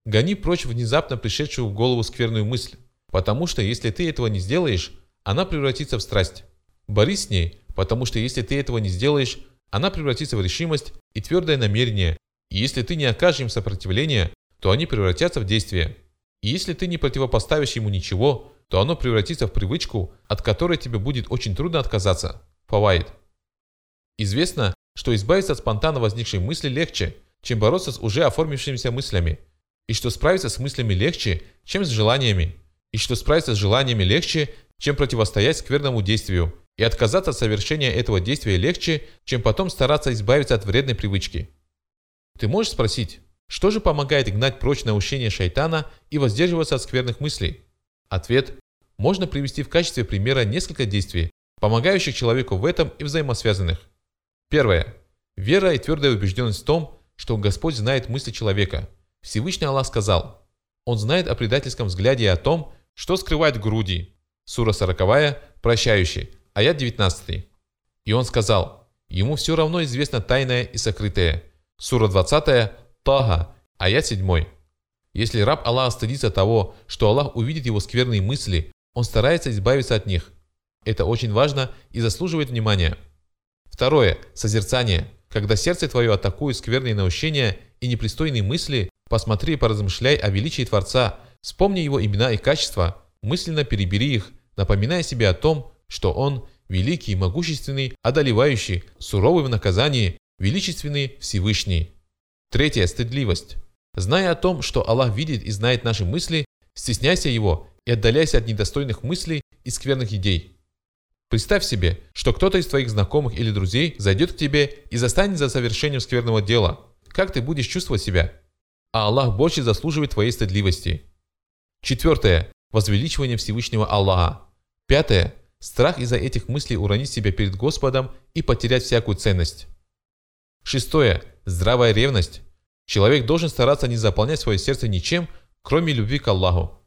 «Гони прочь внезапно пришедшую в голову скверную мысль, потому что если ты этого не сделаешь, она превратится в страсть. Борись с ней, потому что если ты этого не сделаешь, она превратится в решимость и твердое намерение, и если ты не окажешь им сопротивления, то они превратятся в действие. И если ты не противопоставишь ему ничего, то оно превратится в привычку, от которой тебе будет очень трудно отказаться. Фавайд. Известно, что избавиться от спонтанно возникшей мысли легче, чем бороться с уже оформившимися мыслями, и что справиться с мыслями легче, чем с желаниями, и что справиться с желаниями легче, чем противостоять скверному действию, и отказаться от совершения этого действия легче, чем потом стараться избавиться от вредной привычки. Ты можешь спросить, что же помогает гнать прочь наущение шайтана и воздерживаться от скверных мыслей? Ответ можно привести в качестве примера несколько действий, помогающих человеку в этом и взаимосвязанных. Первое. Вера и твердая убежденность в том, что Господь знает мысли человека. Всевышний Аллах сказал, Он знает о предательском взгляде и о том, что скрывает груди. Сура 40, прощающий, аят 19. И Он сказал, Ему все равно известно тайное и сокрытое. Сура 20, Тага, аят 7. Если раб Аллаха стыдится того, что Аллах увидит его скверные мысли, он старается избавиться от них. Это очень важно и заслуживает внимания. Второе. Созерцание. Когда сердце твое атакует скверные наущения и непристойные мысли, посмотри и поразмышляй о величии Творца, вспомни его имена и качества, мысленно перебери их, напоминая себе о том, что Он великий, могущественный, одолевающий, суровый в наказании, величественный, Всевышний. Третье – стыдливость. Зная о том, что Аллах видит и знает наши мысли, стесняйся Его и отдаляйся от недостойных мыслей и скверных идей. Представь себе, что кто-то из твоих знакомых или друзей зайдет к тебе и застанет за совершением скверного дела. Как ты будешь чувствовать себя? А Аллах больше заслуживает твоей стыдливости. Четвертое. Возвеличивание Всевышнего Аллаха. Пятое. Страх из-за этих мыслей уронить себя перед Господом и потерять всякую ценность. Шестое. Здравая ревность. Человек должен стараться не заполнять свое сердце ничем, кроме любви к Аллаху.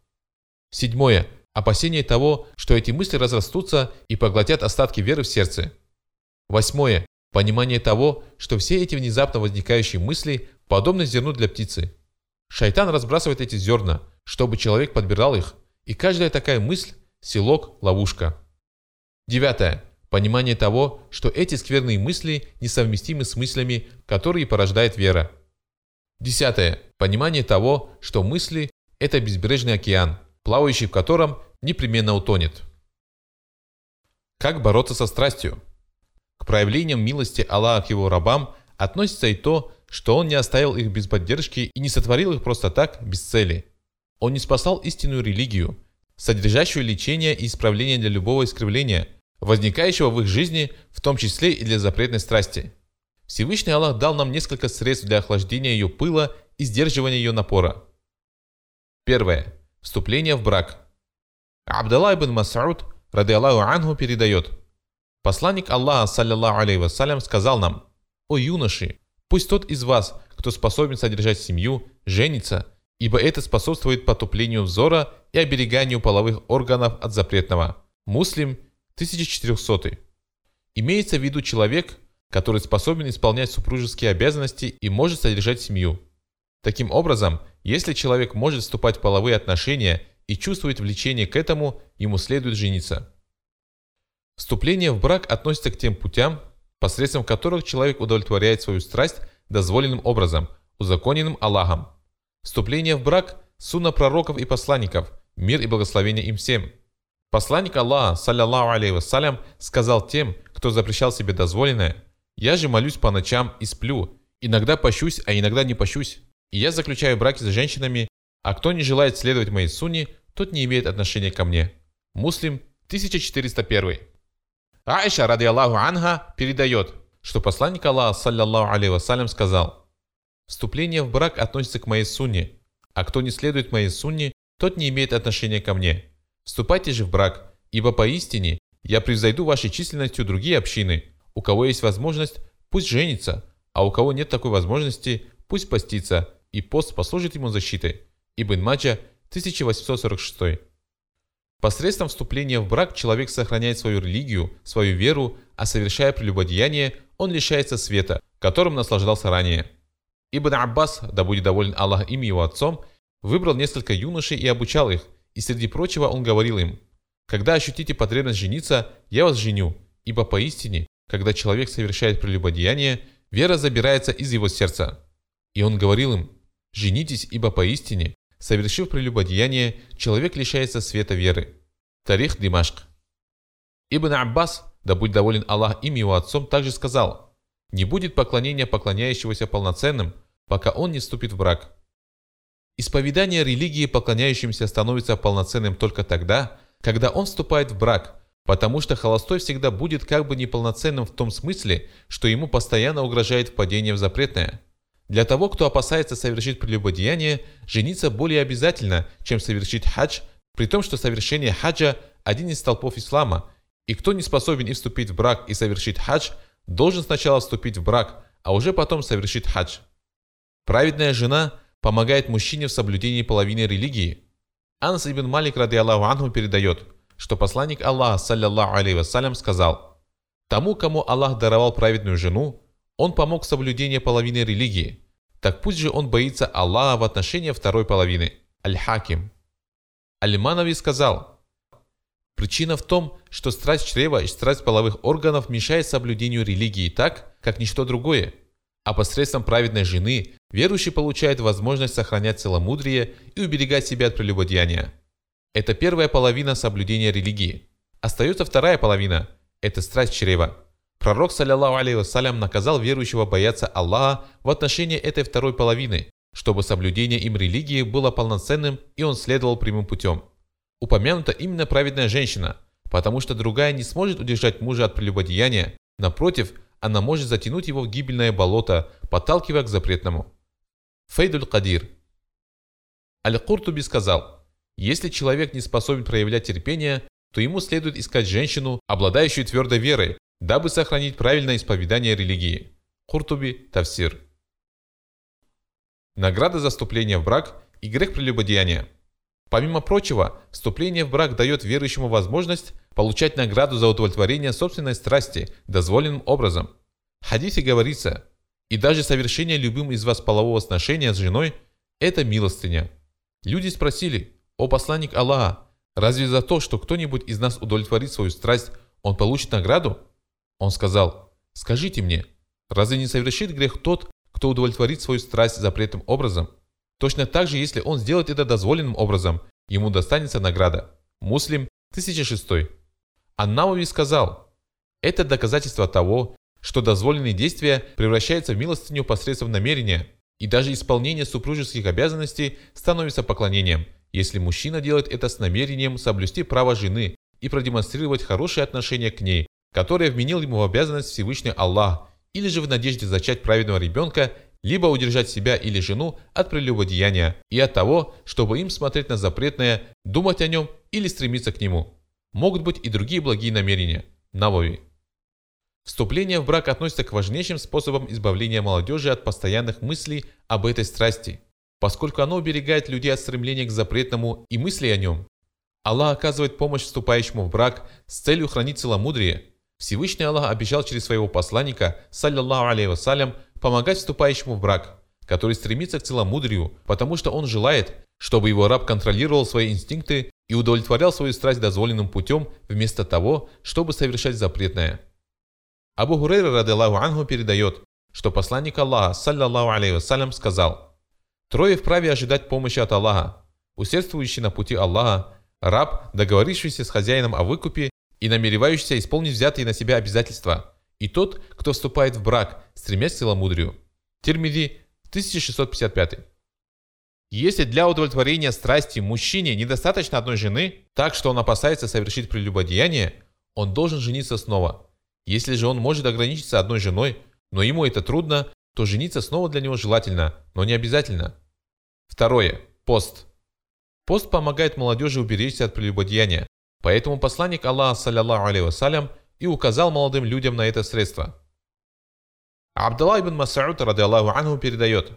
Седьмое. Опасение того, что эти мысли разрастутся и поглотят остатки веры в сердце. Восьмое. Понимание того, что все эти внезапно возникающие мысли подобны зерну для птицы. Шайтан разбрасывает эти зерна, чтобы человек подбирал их, и каждая такая мысль – селок, ловушка. Девятое. Понимание того, что эти скверные мысли несовместимы с мыслями, которые порождает вера. Десятое. Понимание того, что мысли – это безбрежный океан, плавающий в котором непременно утонет. Как бороться со страстью? К проявлениям милости Аллаха к его рабам относится и то, что он не оставил их без поддержки и не сотворил их просто так, без цели. Он не спасал истинную религию, содержащую лечение и исправление для любого искривления, возникающего в их жизни, в том числе и для запретной страсти. Всевышний Аллах дал нам несколько средств для охлаждения ее пыла и сдерживания ее напора. Первое. Вступление в брак. Абдалла ибн Мас'уд, рады Аллаху анху, передает. Посланник Аллаха, саллиллаху алейхи вассалям, сказал нам, «О юноши, пусть тот из вас, кто способен содержать семью, женится, ибо это способствует потуплению взора и обереганию половых органов от запретного». Муслим, 1400. Имеется в виду человек, который способен исполнять супружеские обязанности и может содержать семью. Таким образом, если человек может вступать в половые отношения и чувствует влечение к этому, ему следует жениться. Вступление в брак относится к тем путям, посредством которых человек удовлетворяет свою страсть дозволенным образом, узаконенным Аллахом. Вступление в брак – сунна пророков и посланников, мир и благословение им всем. Посланник Аллаха, саллиллаху алейхи вассалям, сказал тем, кто запрещал себе дозволенное, «Я же молюсь по ночам и сплю, иногда пощусь, а иногда не пощусь, и я заключаю браки с женщинами, а кто не желает следовать моей сунне, тот не имеет отношения ко мне». Муслим, 1401. Аиша, ради Аллаху Анха, передает, что посланник Аллаха, саллиллаху алейхи вассалям, сказал, «Вступление в брак относится к моей сунне, а кто не следует моей сунне, тот не имеет отношения ко мне. Вступайте же в брак, ибо поистине я превзойду вашей численностью другие общины. У кого есть возможность, пусть женится, а у кого нет такой возможности, пусть постится, и пост послужит ему защитой». Ибн Маджа, 1846. Посредством вступления в брак человек сохраняет свою религию, свою веру, а совершая прелюбодеяние, он лишается света, которым наслаждался ранее. Ибн Аббас, да будет доволен Аллах им и его отцом, выбрал несколько юношей и обучал их, и среди прочего он говорил им, «Когда ощутите потребность жениться, я вас женю, ибо поистине, когда человек совершает прелюбодеяние, вера забирается из его сердца». И он говорил им, «Женитесь, ибо поистине, Совершив прелюбодеяние, человек лишается света веры. Тарих Димашк. Ибн Аббас, да будь доволен Аллах им его отцом, также сказал, «Не будет поклонения поклоняющегося полноценным, пока он не вступит в брак». Исповедание религии поклоняющимся становится полноценным только тогда, когда он вступает в брак, потому что холостой всегда будет как бы неполноценным в том смысле, что ему постоянно угрожает впадение в запретное – для того, кто опасается совершить прелюбодеяние, жениться более обязательно, чем совершить хадж, при том, что совершение хаджа – один из столпов ислама, и кто не способен и вступить в брак, и совершить хадж, должен сначала вступить в брак, а уже потом совершить хадж. Праведная жена помогает мужчине в соблюдении половины религии. Анс ибн Малик, ради Аллаху Анху, передает, что посланник Аллаха, саллиллаху алейхи вассалям, сказал, «Тому, кому Аллах даровал праведную жену, он помог в половины религии. Так пусть же он боится Аллаха в отношении второй половины. Аль-Хаким. Алиманови сказал, Причина в том, что страсть чрева и страсть половых органов мешает соблюдению религии так, как ничто другое. А посредством праведной жены верующий получает возможность сохранять целомудрие и уберегать себя от прелюбодеяния. Это первая половина соблюдения религии. Остается вторая половина – это страсть чрева. Пророк, саллиллаху алейхи вассалям, наказал верующего бояться Аллаха в отношении этой второй половины, чтобы соблюдение им религии было полноценным и он следовал прямым путем. Упомянута именно праведная женщина, потому что другая не сможет удержать мужа от прелюбодеяния, напротив, она может затянуть его в гибельное болото, подталкивая к запретному. Фейдуль Кадир Аль-Куртуби сказал, если человек не способен проявлять терпение, то ему следует искать женщину, обладающую твердой верой, дабы сохранить правильное исповедание религии. Куртуби Тавсир. Награда за вступление в брак и грех прелюбодеяния. Помимо прочего, вступление в брак дает верующему возможность получать награду за удовлетворение собственной страсти дозволенным образом. В хадисе говорится, и даже совершение любым из вас полового сношения с женой – это милостыня. Люди спросили, о посланник Аллаха, разве за то, что кто-нибудь из нас удовлетворит свою страсть, он получит награду? Он сказал, «Скажите мне, разве не совершит грех тот, кто удовлетворит свою страсть запретным образом? Точно так же, если он сделает это дозволенным образом, ему достанется награда». Муслим, 1006. Аннауи сказал, «Это доказательство того, что дозволенные действия превращаются в милостыню посредством намерения, и даже исполнение супружеских обязанностей становится поклонением, если мужчина делает это с намерением соблюсти право жены и продемонстрировать хорошее отношение к ней, которое вменил ему в обязанность Всевышний Аллах, или же в надежде зачать праведного ребенка, либо удержать себя или жену от прелюбодеяния и от того, чтобы им смотреть на запретное, думать о нем или стремиться к нему. Могут быть и другие благие намерения. Навови. Вступление в брак относится к важнейшим способам избавления молодежи от постоянных мыслей об этой страсти, поскольку оно уберегает людей от стремления к запретному и мысли о нем. Аллах оказывает помощь вступающему в брак с целью хранить целомудрие, Всевышний Аллах обещал через своего посланника, саллиллаху алейhi вассалям, помогать вступающему в брак, который стремится к целомудрию, потому что он желает, чтобы его раб контролировал свои инстинкты и удовлетворял свою страсть дозволенным путем, вместо того, чтобы совершать запретное. Абу Хурейра, радиллаху анху, передает, что посланник Аллаха, саллиллаху алейhi вассалям, сказал, «Трое вправе ожидать помощи от Аллаха, усердствующий на пути Аллаха, раб, договорившийся с хозяином о выкупе и намеревающийся исполнить взятые на себя обязательства, и тот, кто вступает в брак, стремясь к целомудрию. Термиди, 1655. Если для удовлетворения страсти мужчине недостаточно одной жены, так что он опасается совершить прелюбодеяние, он должен жениться снова. Если же он может ограничиться одной женой, но ему это трудно, то жениться снова для него желательно, но не обязательно. Второе. Пост. Пост помогает молодежи уберечься от прелюбодеяния, Поэтому посланник Аллаха, саллиллаху алейhi вассалям, и указал молодым людям на это средство. Абдаллах ибн Масауд, ради Аллаху анху, передает.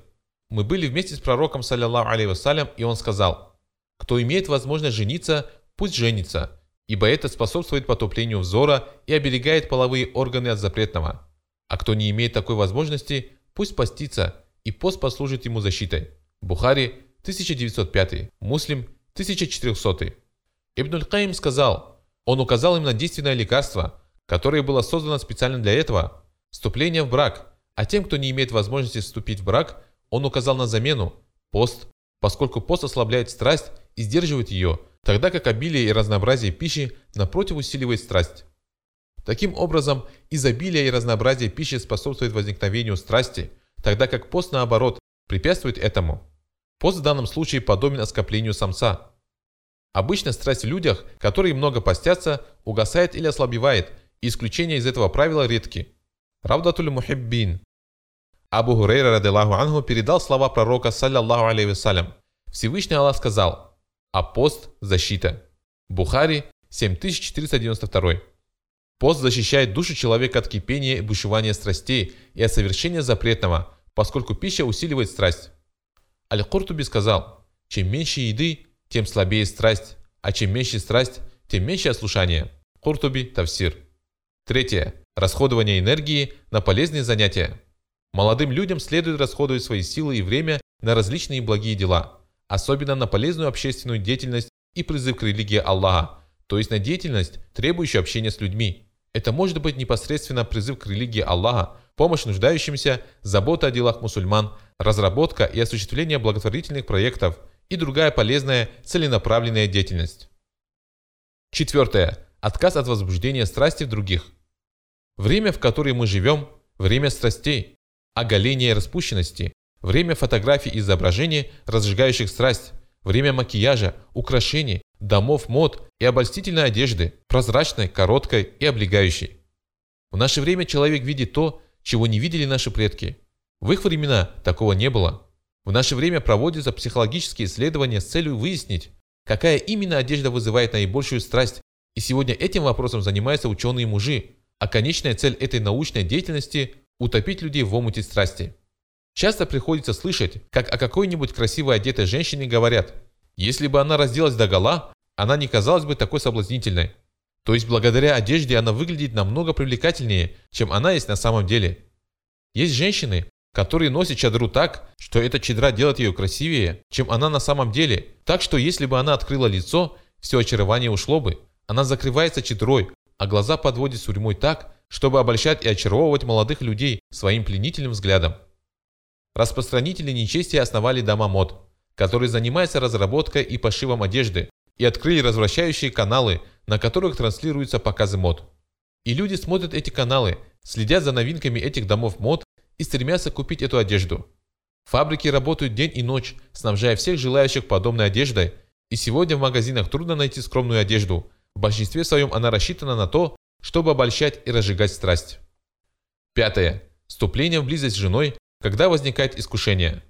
Мы были вместе с пророком, саллиллаху алейhi вассалям, и он сказал, кто имеет возможность жениться, пусть женится, ибо это способствует потуплению взора и оберегает половые органы от запретного. А кто не имеет такой возможности, пусть постится, и пост послужит ему защитой. Бухари, 1905, Муслим, 1400. Ибн Каим сказал, он указал им на действенное лекарство, которое было создано специально для этого – вступление в брак, а тем, кто не имеет возможности вступить в брак, он указал на замену – пост, поскольку пост ослабляет страсть и сдерживает ее, тогда как обилие и разнообразие пищи напротив усиливает страсть. Таким образом, изобилие и разнообразие пищи способствует возникновению страсти, тогда как пост, наоборот, препятствует этому. Пост в данном случае подобен оскоплению самца. Обычно страсть в людях, которые много постятся, угасает или ослабевает, и исключения из этого правила редки. Равдатуль Мухиббин. Абу Хурейра радилаху анху передал слова пророка, саллаллаху алейхи вассалям. Всевышний Аллах сказал, а пост – защита. Бухари 7492. Пост защищает душу человека от кипения и бушевания страстей и от совершения запретного, поскольку пища усиливает страсть. Аль-Куртуби сказал, чем меньше еды, тем слабее страсть, а чем меньше страсть, тем меньше ослушание. Куртуби Тавсир. Третье. Расходование энергии на полезные занятия. Молодым людям следует расходовать свои силы и время на различные благие дела, особенно на полезную общественную деятельность и призыв к религии Аллаха, то есть на деятельность, требующую общения с людьми. Это может быть непосредственно призыв к религии Аллаха, помощь нуждающимся, забота о делах мусульман, разработка и осуществление благотворительных проектов, и другая полезная целенаправленная деятельность. Четвертое. Отказ от возбуждения страсти в других. Время, в которое мы живем, время страстей, оголения распущенности, время фотографий и изображений, разжигающих страсть, время макияжа, украшений, домов мод и обольстительной одежды, прозрачной, короткой и облегающей. В наше время человек видит то, чего не видели наши предки. В их времена такого не было. В наше время проводятся психологические исследования с целью выяснить, какая именно одежда вызывает наибольшую страсть, и сегодня этим вопросом занимаются ученые-мужи, а конечная цель этой научной деятельности – утопить людей в омуте страсти. Часто приходится слышать, как о какой-нибудь красиво одетой женщине говорят, если бы она разделась до гола, она не казалась бы такой соблазнительной. То есть благодаря одежде она выглядит намного привлекательнее, чем она есть на самом деле. Есть женщины, которые носят чадру так, что эта чадра делает ее красивее, чем она на самом деле. Так что если бы она открыла лицо, все очарование ушло бы. Она закрывается чадрой, а глаза подводит сурьмой так, чтобы обольщать и очаровывать молодых людей своим пленительным взглядом. Распространители нечестия основали дома мод, которые занимаются разработкой и пошивом одежды, и открыли развращающие каналы, на которых транслируются показы мод. И люди смотрят эти каналы, следят за новинками этих домов мод и стремятся купить эту одежду. Фабрики работают день и ночь, снабжая всех желающих подобной одеждой, и сегодня в магазинах трудно найти скромную одежду. В большинстве своем она рассчитана на то, чтобы обольщать и разжигать страсть. Пятое. Вступление в близость с женой, когда возникает искушение.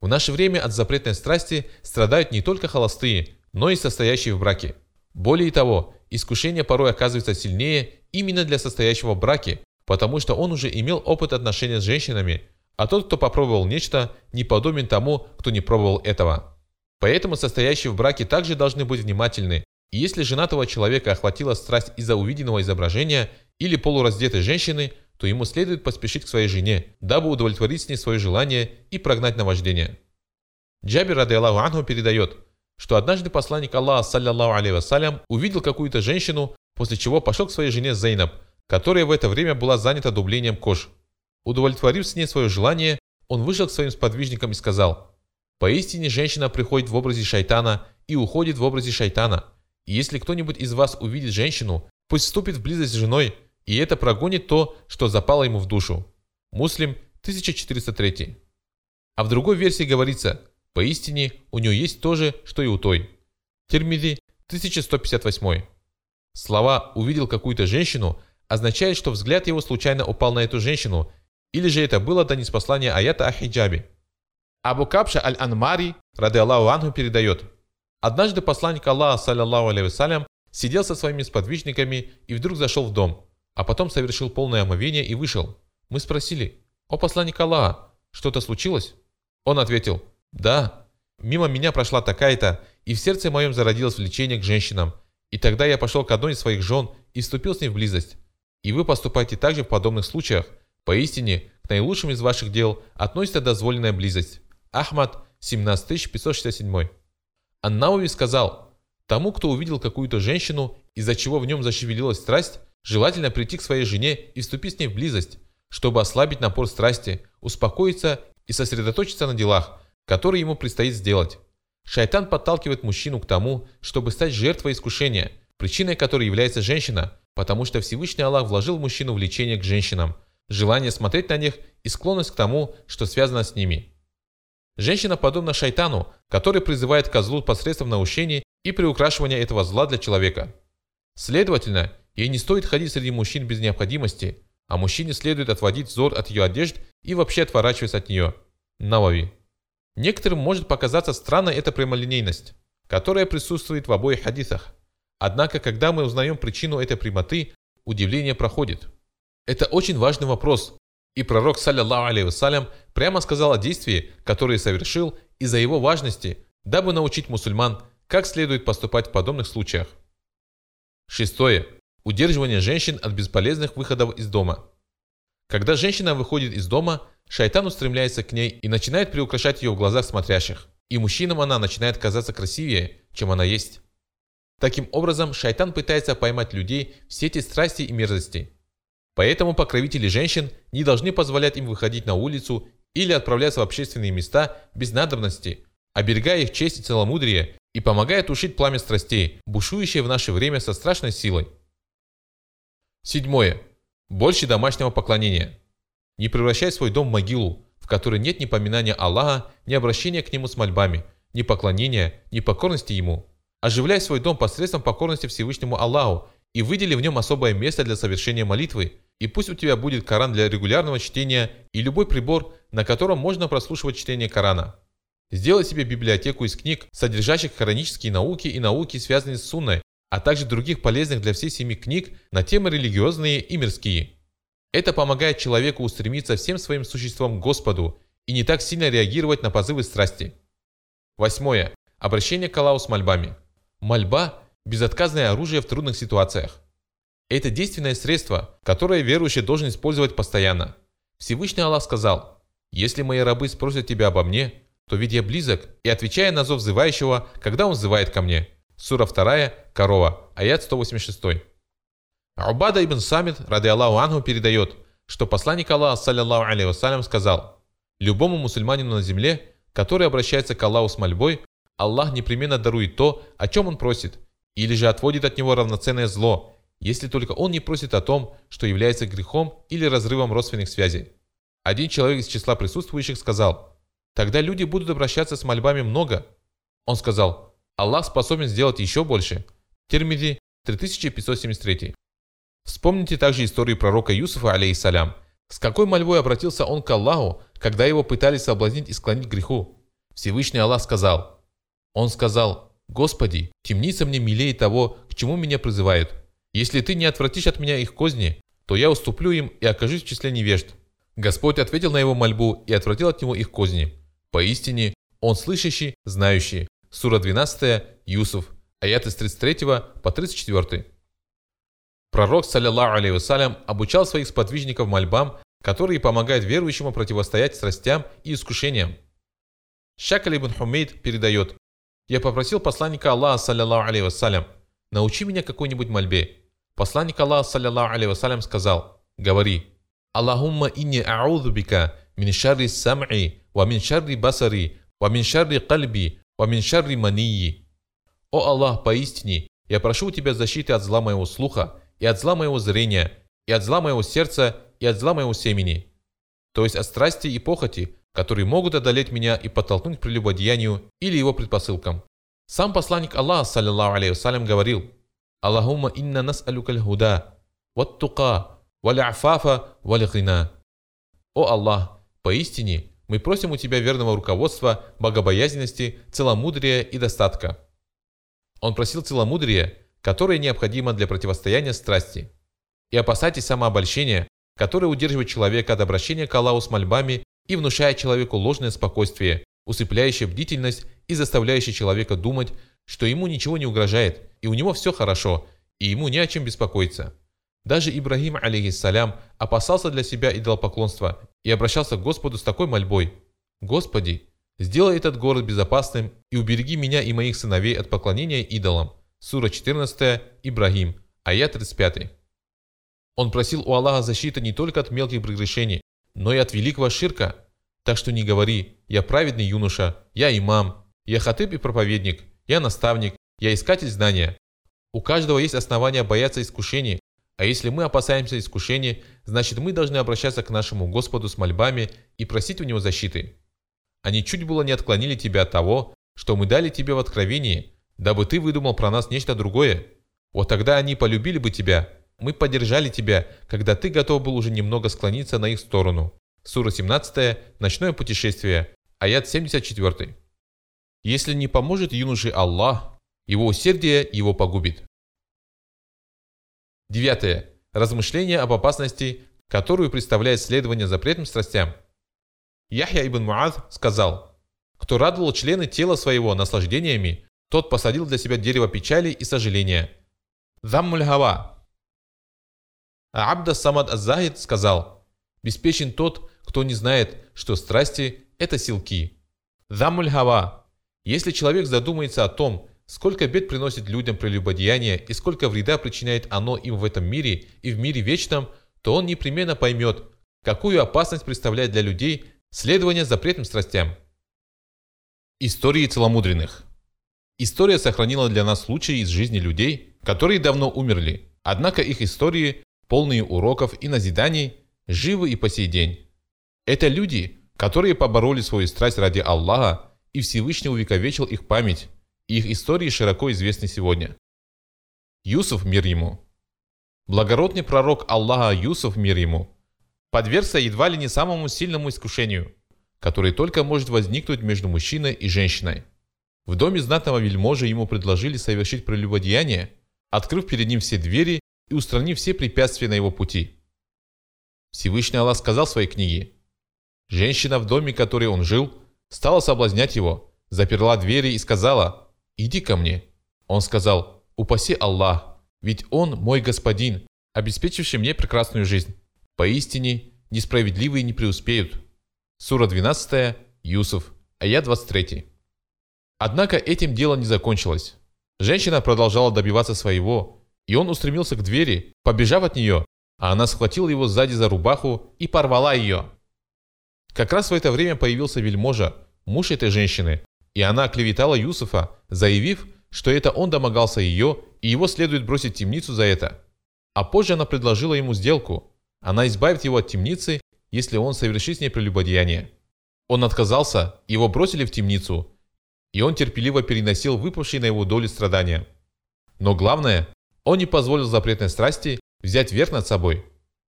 В наше время от запретной страсти страдают не только холостые, но и состоящие в браке. Более того, искушение порой оказывается сильнее именно для состоящего в браке, потому что он уже имел опыт отношения с женщинами, а тот, кто попробовал нечто, не подобен тому, кто не пробовал этого. Поэтому состоящие в браке также должны быть внимательны, и если женатого человека охватила страсть из-за увиденного изображения или полураздетой женщины, то ему следует поспешить к своей жене, дабы удовлетворить с ней свое желание и прогнать наваждение. Джабир, ради Аллаху передает, что однажды посланник Аллаха, саллиллаху алейhi вассалям, увидел какую-то женщину, после чего пошел к своей жене Зейнаб, которая в это время была занята дублением кож. Удовлетворив с ней свое желание, он вышел к своим сподвижникам и сказал, «Поистине женщина приходит в образе шайтана и уходит в образе шайтана. И если кто-нибудь из вас увидит женщину, пусть вступит в близость с женой, и это прогонит то, что запало ему в душу». Муслим, 1403. А в другой версии говорится, поистине у нее есть то же, что и у той. Термиди, 1158. Слова «увидел какую-то женщину» означает, что взгляд его случайно упал на эту женщину, или же это было до неспослания аята о хиджабе. Абу Капша аль-Анмари, рады Аллаху Ангу, передает. Однажды посланник Аллаха, саллиллаху алейhi сидел со своими сподвижниками и вдруг зашел в дом, а потом совершил полное омовение и вышел. Мы спросили, «О посланник Аллаха, что-то случилось?» Он ответил, «Да, мимо меня прошла такая-то, и в сердце моем зародилось влечение к женщинам, и тогда я пошел к одной из своих жен и вступил с ней в близость. И вы поступаете также в подобных случаях. Поистине, к наилучшим из ваших дел относится дозволенная близость. Ахмад, 17567. Аннауи сказал, тому, кто увидел какую-то женщину, из-за чего в нем зашевелилась страсть, желательно прийти к своей жене и вступить с ней в близость, чтобы ослабить напор страсти, успокоиться и сосредоточиться на делах, которые ему предстоит сделать. Шайтан подталкивает мужчину к тому, чтобы стать жертвой искушения, причиной которой является женщина, потому что Всевышний Аллах вложил в мужчину влечение к женщинам, желание смотреть на них и склонность к тому, что связано с ними. Женщина подобна шайтану, который призывает козлу посредством наущения и приукрашивания этого зла для человека. Следовательно, ей не стоит ходить среди мужчин без необходимости, а мужчине следует отводить взор от ее одежд и вообще отворачиваться от нее. Навави. Некоторым может показаться странной эта прямолинейность, которая присутствует в обоих хадисах. Однако, когда мы узнаем причину этой прямоты, удивление проходит. Это очень важный вопрос, и пророк, саллиллаху алейhi вассалям, прямо сказал о действии, которое совершил из-за его важности, дабы научить мусульман, как следует поступать в подобных случаях. Шестое. Удерживание женщин от бесполезных выходов из дома. Когда женщина выходит из дома, шайтан устремляется к ней и начинает приукрашать ее в глазах смотрящих. И мужчинам она начинает казаться красивее, чем она есть. Таким образом, шайтан пытается поймать людей в сети страсти и мерзости. Поэтому покровители женщин не должны позволять им выходить на улицу или отправляться в общественные места без надобности, оберегая их честь и целомудрие и помогая тушить пламя страстей, бушующее в наше время со страшной силой. Седьмое. Больше домашнего поклонения. Не превращай свой дом в могилу, в которой нет ни поминания Аллаха, ни обращения к Нему с мольбами, ни поклонения, ни покорности Ему. Оживляй свой дом посредством покорности Всевышнему Аллаху и выдели в нем особое место для совершения молитвы, и пусть у тебя будет Коран для регулярного чтения и любой прибор, на котором можно прослушивать чтение Корана. Сделай себе библиотеку из книг, содержащих хронические науки и науки, связанные с сунной, а также других полезных для всей семьи книг на темы религиозные и мирские. Это помогает человеку устремиться всем своим существом к Господу и не так сильно реагировать на позывы страсти. Восьмое. Обращение к Аллаху с мольбами. Мольба – безотказное оружие в трудных ситуациях. Это действенное средство, которое верующий должен использовать постоянно. Всевышний Аллах сказал, «Если мои рабы спросят тебя обо мне, то ведь я близок, и отвечая на зов взывающего, когда он взывает ко мне». Сура 2, Корова, аят 186. Убада ибн Самит, ради Аллаху Ангу, передает, что посланник Аллаха, саллиллаху алейhi вассалям, сказал, «Любому мусульманину на земле, который обращается к Аллаху с мольбой, Аллах непременно дарует то, о чем он просит, или же отводит от него равноценное зло, если только он не просит о том, что является грехом или разрывом родственных связей. Один человек из числа присутствующих сказал, Тогда люди будут обращаться с мольбами много. Он сказал, Аллах способен сделать еще больше. Термиди 3573. Вспомните также историю пророка Юсуфа, алейхиссалям. С какой мольбой обратился он к Аллаху, когда его пытались соблазнить и склонить к греху? Всевышний Аллах сказал. Он сказал, «Господи, темница мне милее того, к чему меня призывают. Если ты не отвратишь от меня их козни, то я уступлю им и окажусь в числе невежд». Господь ответил на его мольбу и отвратил от него их козни. Поистине, он слышащий, знающий. Сура 12, Юсуф, аят с 33 по 34. Пророк, саллиллаху алейhi вассалям, обучал своих сподвижников мольбам, которые помогают верующему противостоять страстям и искушениям. Шакаль ибн Хумейд передает, «Я попросил посланника Аллаха, саллиллаху алейhi вассалям, научи меня какой-нибудь мольбе». Посланник Аллаха, саллиллаху алейhi вассалям, сказал, «Говори, Аллахумма инни а'удhu бика мин шарри сам'и ва мин шарри басари, ва мин шарри кальби, ва мин шарри мании. О Аллах, поистине, я прошу у Тебя защиты от зла моего слуха, и от зла моего зрения, и от зла моего сердца, и от зла моего семени. То есть от страсти и похоти, которые могут одолеть меня и подтолкнуть к прелюбодеянию или его предпосылкам. Сам посланник Аллаха, саллиллаху алейхи вассалям, говорил, «Аллахумма инна нас алюкаль худа, ват тука, валя афафа, валя О Аллах, поистине, мы просим у Тебя верного руководства, богобоязненности, целомудрия и достатка. Он просил целомудрия, которое необходимо для противостояния страсти. И опасайтесь самообольщения, которое удерживает человека от обращения к Аллаху с мольбами и внушает человеку ложное спокойствие, усыпляющее бдительность и заставляющее человека думать, что ему ничего не угрожает, и у него все хорошо, и ему не о чем беспокоиться. Даже Ибрагим, алейхиссалям, опасался для себя идолопоклонства и обращался к Господу с такой мольбой. «Господи, сделай этот город безопасным и убереги меня и моих сыновей от поклонения идолам». Сура 14, Ибрагим, аят 35. Он просил у Аллаха защиты не только от мелких прегрешений, но и от великого ширка. Так что не говори «я праведный юноша», «я имам», «я хатыб и проповедник», «я наставник», «я искатель знания». У каждого есть основания бояться искушений, а если мы опасаемся искушений, значит мы должны обращаться к нашему Господу с мольбами и просить у Него защиты. Они чуть было не отклонили тебя от того, что мы дали тебе в откровении, дабы ты выдумал про нас нечто другое. Вот тогда они полюбили бы тебя. Мы поддержали тебя, когда ты готов был уже немного склониться на их сторону. Сура 17. Ночное путешествие. Аят 74. Если не поможет юноше Аллах, его усердие его погубит. Девятое. Размышления об опасности, которую представляет следование запретным страстям. Яхья ибн Муад сказал, «Кто радовал члены тела своего наслаждениями, тот посадил для себя дерево печали и сожаления». Заммуль Хава. А Абда Самад Азахид сказал, «Беспечен тот, кто не знает, что страсти – это силки». Заммуль Хава. Если человек задумается о том, Сколько бед приносит людям прелюбодеяние и сколько вреда причиняет оно им в этом мире и в мире вечном, то он непременно поймет, какую опасность представляет для людей следование запретным страстям. Истории целомудренных История сохранила для нас случаи из жизни людей, которые давно умерли, однако их истории полные уроков и назиданий, живы и по сей день. Это люди, которые побороли свою страсть ради Аллаха, и Всевышний увековечил их память, и их истории широко известны сегодня. Юсуф, мир ему. Благородный пророк Аллаха Юсуф, мир ему, подвергся едва ли не самому сильному искушению, которое только может возникнуть между мужчиной и женщиной. В доме знатного вельможи ему предложили совершить прелюбодеяние, открыв перед ним все двери и устранив все препятствия на его пути. Всевышний Аллах сказал в своей книге, «Женщина в доме, в которой он жил, стала соблазнять его, заперла двери и сказала, «Иди ко мне». Он сказал, «Упаси Аллах, ведь Он мой господин, обеспечивший мне прекрасную жизнь. Поистине, несправедливые не преуспеют». Сура 12, Юсуф, аят 23. Однако этим дело не закончилось. Женщина продолжала добиваться своего, и он устремился к двери, побежав от нее, а она схватила его сзади за рубаху и порвала ее. Как раз в это время появился вельможа, муж этой женщины, и она оклеветала Юсуфа, заявив, что это он домогался ее, и его следует бросить в темницу за это. А позже она предложила ему сделку. Она избавит его от темницы, если он совершит с ней прелюбодеяние. Он отказался, его бросили в темницу, и он терпеливо переносил выпавшие на его долю страдания. Но главное, он не позволил запретной страсти взять верх над собой.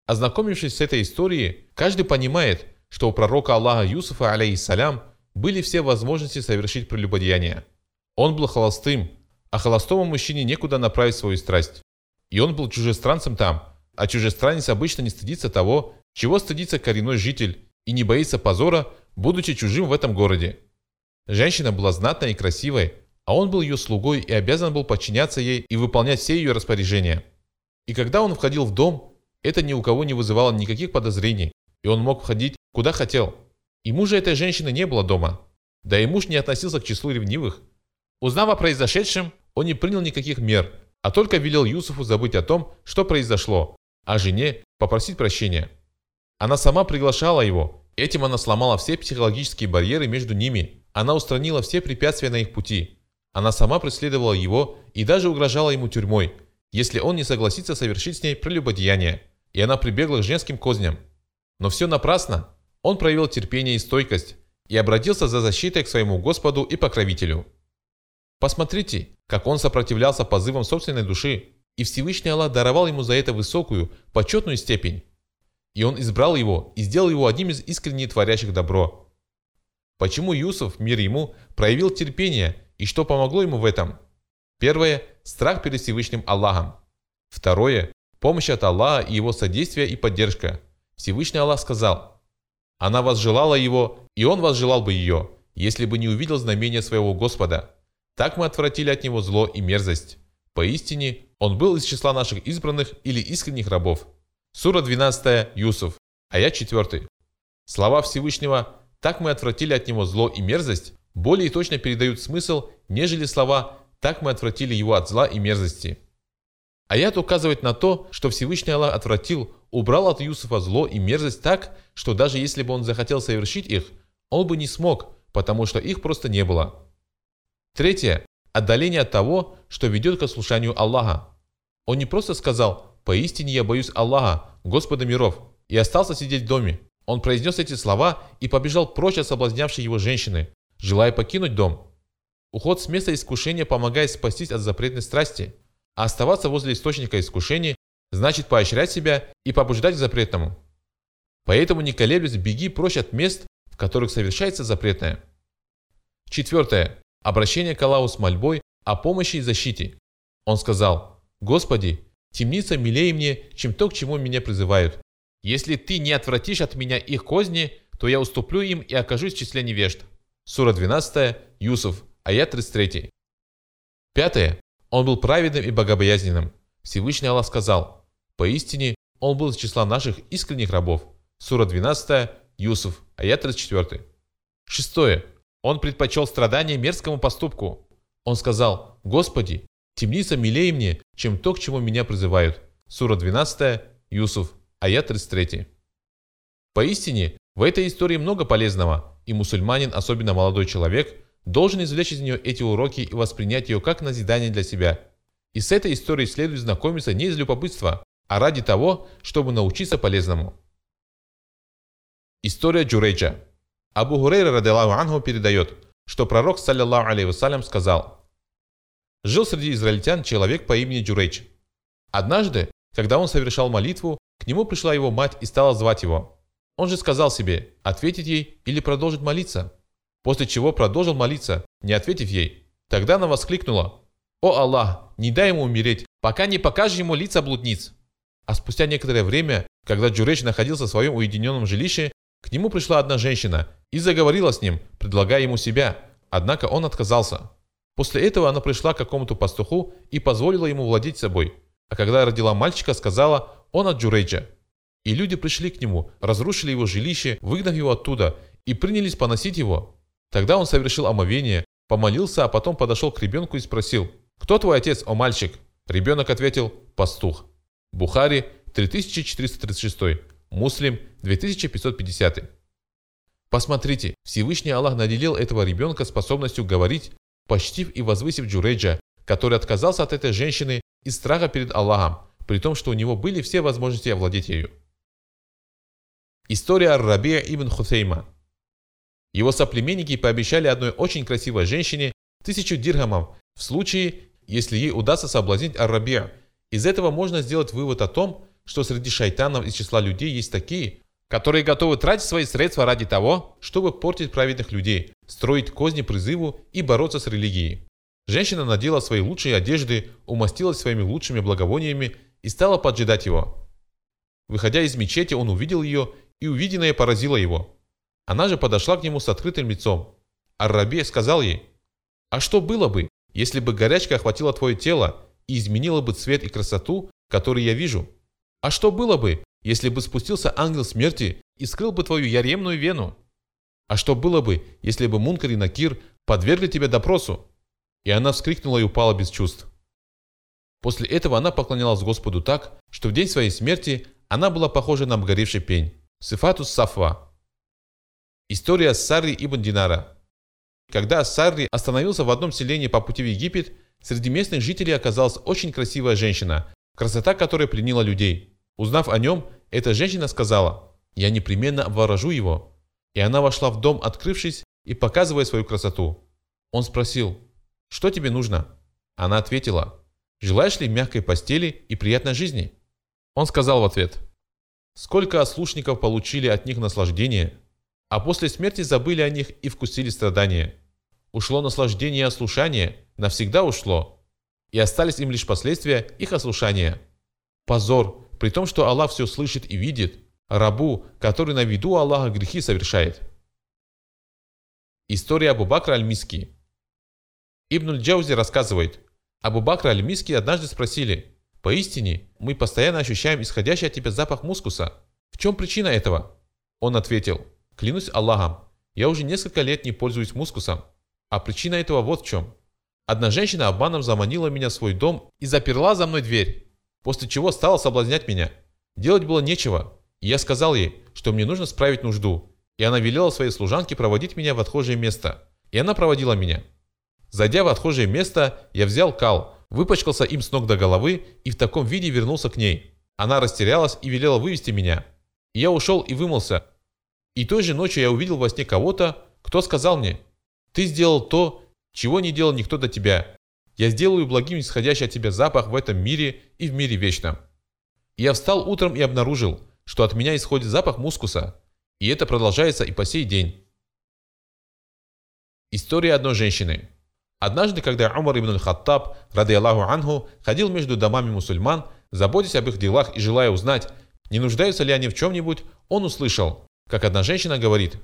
Ознакомившись с этой историей, каждый понимает, что у пророка Аллаха Юсуфа, алейхиссалям, были все возможности совершить прелюбодеяние. Он был холостым, а холостому мужчине некуда направить свою страсть. И он был чужестранцем там, а чужестранец обычно не стыдится того, чего стыдится коренной житель, и не боится позора, будучи чужим в этом городе. Женщина была знатной и красивой, а он был ее слугой и обязан был подчиняться ей и выполнять все ее распоряжения. И когда он входил в дом, это ни у кого не вызывало никаких подозрений, и он мог входить куда хотел. И мужа этой женщины не было дома. Да и муж не относился к числу ревнивых. Узнав о произошедшем, он не принял никаких мер, а только велел Юсуфу забыть о том, что произошло, а жене попросить прощения. Она сама приглашала его, этим она сломала все психологические барьеры между ними, она устранила все препятствия на их пути. Она сама преследовала его и даже угрожала ему тюрьмой, если он не согласится совершить с ней прелюбодеяние, и она прибегла к женским козням. Но все напрасно. Он проявил терпение и стойкость и обратился за защитой к своему Господу и покровителю. Посмотрите, как он сопротивлялся позывам собственной души, и Всевышний Аллах даровал ему за это высокую, почетную степень. И он избрал его и сделал его одним из искренне творящих добро. Почему Юсуф, мир ему, проявил терпение и что помогло ему в этом? Первое – страх перед Всевышним Аллахом. Второе – помощь от Аллаха и его содействие и поддержка. Всевышний Аллах сказал, «Она возжелала его, и он возжелал бы ее, если бы не увидел знамения своего Господа. Так мы отвратили от него зло и мерзость. Поистине, он был из числа наших избранных или искренних рабов». Сура 12, Юсуф, аят 4. Слова Всевышнего «так мы отвратили от него зло и мерзость» более точно передают смысл, нежели слова «так мы отвратили его от зла и мерзости». Аят указывает на то, что Всевышний Аллах отвратил, убрал от Юсуфа зло и мерзость так, что даже если бы он захотел совершить их, он бы не смог, потому что их просто не было. Третье. Отдаление от того, что ведет к ослушанию Аллаха. Он не просто сказал «Поистине я боюсь Аллаха, Господа миров», и остался сидеть в доме. Он произнес эти слова и побежал прочь от соблазнявшей его женщины, желая покинуть дом. Уход с места искушения помогает спастись от запретной страсти, а оставаться возле источника искушений значит поощрять себя и побуждать к запретному. Поэтому не колеблясь, беги прочь от мест, в которых совершается запретное. Четвертое. Обращение к Аллаху с мольбой о помощи и защите. Он сказал, «Господи, темница милее мне, чем то, к чему меня призывают. Если ты не отвратишь от меня их козни, то я уступлю им и окажусь в числе невежд». Сура 12, Юсуф, аят 33. Пятое. Он был праведным и богобоязненным. Всевышний Аллах сказал, «Поистине, он был из числа наших искренних рабов». Сура 12, Юсуф, аят 34. Шестое. Он предпочел страдания мерзкому поступку. Он сказал, «Господи, темница милее мне, чем то, к чему меня призывают». Сура 12, Юсуф, аят 33. Поистине, в этой истории много полезного, и мусульманин, особенно молодой человек, должен извлечь из нее эти уроки и воспринять ее как назидание для себя. И с этой историей следует знакомиться не из любопытства, а ради того, чтобы научиться полезному. История Джурейджа. Абу Хурейра радилаху анху передает, что пророк, саллаллаху алейхи сказал, «Жил среди израильтян человек по имени Джурейдж. Однажды, когда он совершал молитву, к нему пришла его мать и стала звать его. Он же сказал себе, ответить ей или продолжить молиться. После чего продолжил молиться, не ответив ей. Тогда она воскликнула, «О Аллах, не дай ему умереть, пока не покажешь ему лица блудниц». А спустя некоторое время, когда Джурейдж находился в своем уединенном жилище, к нему пришла одна женщина и заговорила с ним, предлагая ему себя, однако он отказался. После этого она пришла к какому-то пастуху и позволила ему владеть собой. А когда родила мальчика, сказала, он от Джурейджа. И люди пришли к нему, разрушили его жилище, выгнав его оттуда, и принялись поносить его. Тогда он совершил омовение, помолился, а потом подошел к ребенку и спросил, «Кто твой отец, о мальчик?» Ребенок ответил, «Пастух». Бухари, 3436, Муслим, 2550. Посмотрите, Всевышний Аллах наделил этого ребенка способностью говорить, почтив и возвысив Джурейджа, который отказался от этой женщины из страха перед Аллахом, при том, что у него были все возможности овладеть ею. История Рабия ибн Хусейма. Его соплеменники пообещали одной очень красивой женщине тысячу дирхамов в случае, если ей удастся соблазнить Ар-Рабия. Из этого можно сделать вывод о том, что среди шайтанов из числа людей есть такие, которые готовы тратить свои средства ради того, чтобы портить праведных людей, строить козни призыву и бороться с религией. Женщина надела свои лучшие одежды, умастилась своими лучшими благовониями и стала поджидать его. Выходя из мечети, он увидел ее, и увиденное поразило его. Она же подошла к нему с открытым лицом. Ар-Раби сказал ей, «А что было бы, если бы горячка охватила твое тело и изменила бы цвет и красоту, которые я вижу? А что было бы, если бы спустился ангел смерти и скрыл бы твою яремную вену? А что было бы, если бы Мункар и Накир подвергли тебя допросу?» И она вскрикнула и упала без чувств. После этого она поклонялась Господу так, что в день своей смерти она была похожа на обгоревший пень. Сифатус Сафва. История Сарри ибн Динара. Когда Сарри остановился в одном селении по пути в Египет, среди местных жителей оказалась очень красивая женщина, красота которой пленила людей. Узнав о нем, эта женщина сказала, «Я непременно обворожу его». И она вошла в дом, открывшись и показывая свою красоту. Он спросил, «Что тебе нужно?» Она ответила, «Желаешь ли мягкой постели и приятной жизни?» Он сказал в ответ, «Сколько ослушников получили от них наслаждение, а после смерти забыли о них и вкусили страдания. Ушло наслаждение и ослушание, навсегда ушло, и остались им лишь последствия их ослушания. Позор, при том, что Аллах все слышит и видит, рабу, который на виду Аллаха грехи совершает. История Абу Бакра Аль-Миски Ибн Джаузи рассказывает, Абу Бакра Аль-Миски однажды спросили, «Поистине, мы постоянно ощущаем исходящий от тебя запах мускуса. В чем причина этого?» Он ответил, Клянусь Аллахом, я уже несколько лет не пользуюсь мускусом. А причина этого вот в чем. Одна женщина обманом заманила меня в свой дом и заперла за мной дверь, после чего стала соблазнять меня. Делать было нечего, и я сказал ей, что мне нужно справить нужду, и она велела своей служанке проводить меня в отхожее место. И она проводила меня. Зайдя в отхожее место, я взял кал, выпачкался им с ног до головы и в таком виде вернулся к ней. Она растерялась и велела вывести меня. И я ушел и вымылся, и той же ночью я увидел во сне кого-то, кто сказал мне, «Ты сделал то, чего не делал никто до тебя. Я сделаю благим исходящий от тебя запах в этом мире и в мире вечном». И я встал утром и обнаружил, что от меня исходит запах мускуса, и это продолжается и по сей день. История одной женщины. Однажды, когда Умар ибн аль-Хаттаб, ради Аллаху анху, ходил между домами мусульман, заботясь об их делах и желая узнать, не нуждаются ли они в чем-нибудь, он услышал, как одна женщина говорит,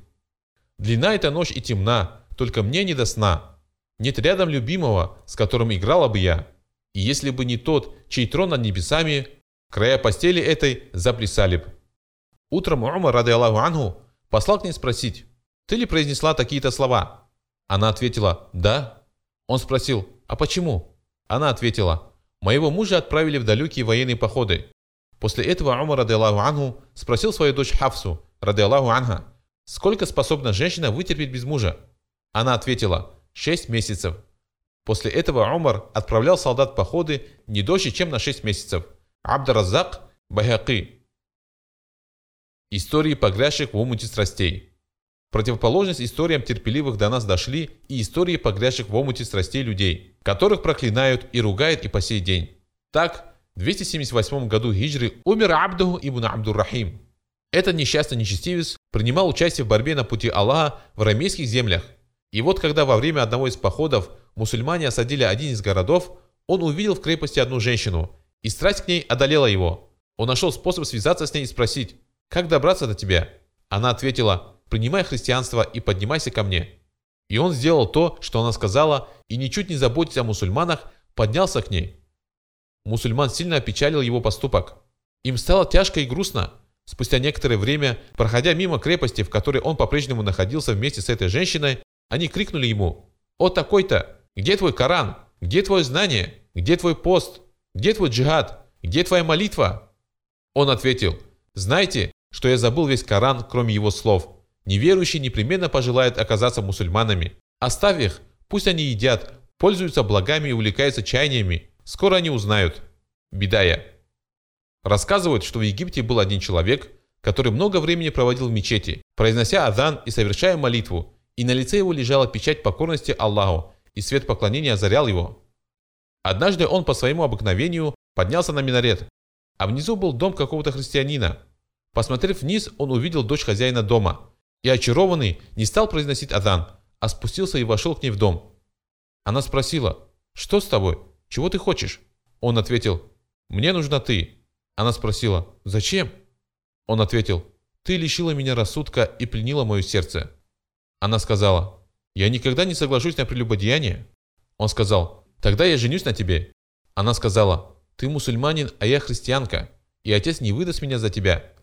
«Длина эта ночь и темна, только мне не до сна. Нет рядом любимого, с которым играла бы я. И если бы не тот, чей трон над небесами, края постели этой заплясали бы». Утром Умар, рады Аллаху Ангу, послал к ней спросить, «Ты ли произнесла такие-то слова?» Она ответила, «Да». Он спросил, «А почему?» Она ответила, «Моего мужа отправили в далекие военные походы. После этого Умар, рады Аллаху Ангу, спросил свою дочь Хафсу, ради Аллаху Анха, сколько способна женщина вытерпеть без мужа? Она ответила, шесть месяцев. После этого Умар отправлял солдат в походы не дольше, чем на шесть месяцев. Абдаразак Байхакы. Истории погрязших в омуте страстей. Противоположность историям терпеливых до нас дошли и истории погрязших в омуте страстей людей, которых проклинают и ругают и по сей день. Так, в 278 году хиджры умер Абдуху ибн Абдуррахим. Этот несчастный нечестивец принимал участие в борьбе на пути Аллаха в рамейских землях. И вот когда во время одного из походов мусульмане осадили один из городов, он увидел в крепости одну женщину, и страсть к ней одолела его. Он нашел способ связаться с ней и спросить, «Как добраться до тебя?» Она ответила, «Принимай христианство и поднимайся ко мне». И он сделал то, что она сказала, и ничуть не заботясь о мусульманах, поднялся к ней. Мусульман сильно опечалил его поступок. Им стало тяжко и грустно. Спустя некоторое время, проходя мимо крепости, в которой он по-прежнему находился вместе с этой женщиной, они крикнули ему, «О такой-то! Где твой Коран? Где твое знание? Где твой пост? Где твой джихад? Где твоя молитва?» Он ответил, «Знайте, что я забыл весь Коран, кроме его слов. Неверующие непременно пожелают оказаться мусульманами. Оставь их, пусть они едят, пользуются благами и увлекаются чаяниями. Скоро они узнают». Бедая. Рассказывают, что в Египте был один человек, который много времени проводил в мечети, произнося адан и совершая молитву, и на лице его лежала печать покорности Аллаху, и свет поклонения озарял его. Однажды он по своему обыкновению поднялся на минарет, а внизу был дом какого-то христианина. Посмотрев вниз, он увидел дочь хозяина дома, и очарованный не стал произносить адан, а спустился и вошел к ней в дом. Она спросила, «Что с тобой? Чего ты хочешь?» Он ответил, «Мне нужна ты». Она спросила, «Зачем?» Он ответил, «Ты лишила меня рассудка и пленила мое сердце». Она сказала, «Я никогда не соглашусь на прелюбодеяние». Он сказал, «Тогда я женюсь на тебе». Она сказала, «Ты мусульманин, а я христианка, и отец не выдаст меня за тебя».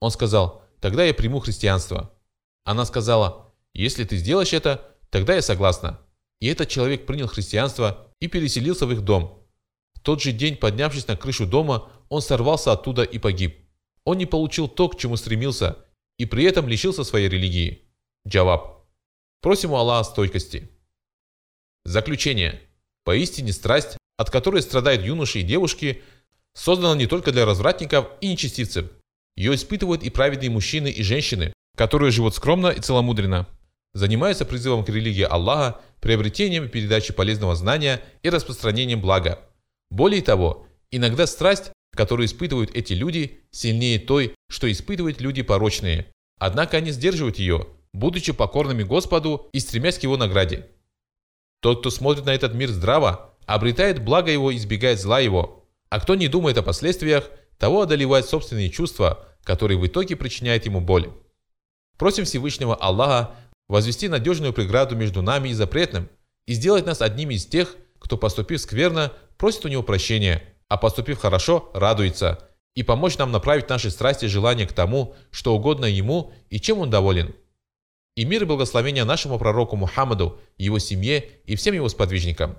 Он сказал, «Тогда я приму христианство». Она сказала, «Если ты сделаешь это, тогда я согласна». И этот человек принял христианство и переселился в их дом. В тот же день, поднявшись на крышу дома, он сорвался оттуда и погиб. Он не получил то, к чему стремился, и при этом лишился своей религии. Джаваб. Просим у Аллаха стойкости. Заключение. Поистине страсть, от которой страдают юноши и девушки, создана не только для развратников и нечестивцев. Ее испытывают и праведные мужчины и женщины, которые живут скромно и целомудренно, занимаются призывом к религии Аллаха, приобретением и передачей полезного знания и распространением блага. Более того, иногда страсть которую испытывают эти люди, сильнее той, что испытывают люди порочные. Однако они сдерживают ее, будучи покорными Господу и стремясь к его награде. Тот, кто смотрит на этот мир здраво, обретает благо его и избегает зла его. А кто не думает о последствиях, того одолевают собственные чувства, которые в итоге причиняют ему боль. Просим Всевышнего Аллаха возвести надежную преграду между нами и запретным и сделать нас одними из тех, кто, поступив скверно, просит у него прощения – а поступив хорошо, радуется, и помочь нам направить наши страсти и желания к тому, что угодно Ему и чем Он доволен. И мир и благословение нашему пророку Мухаммаду, его семье и всем его сподвижникам.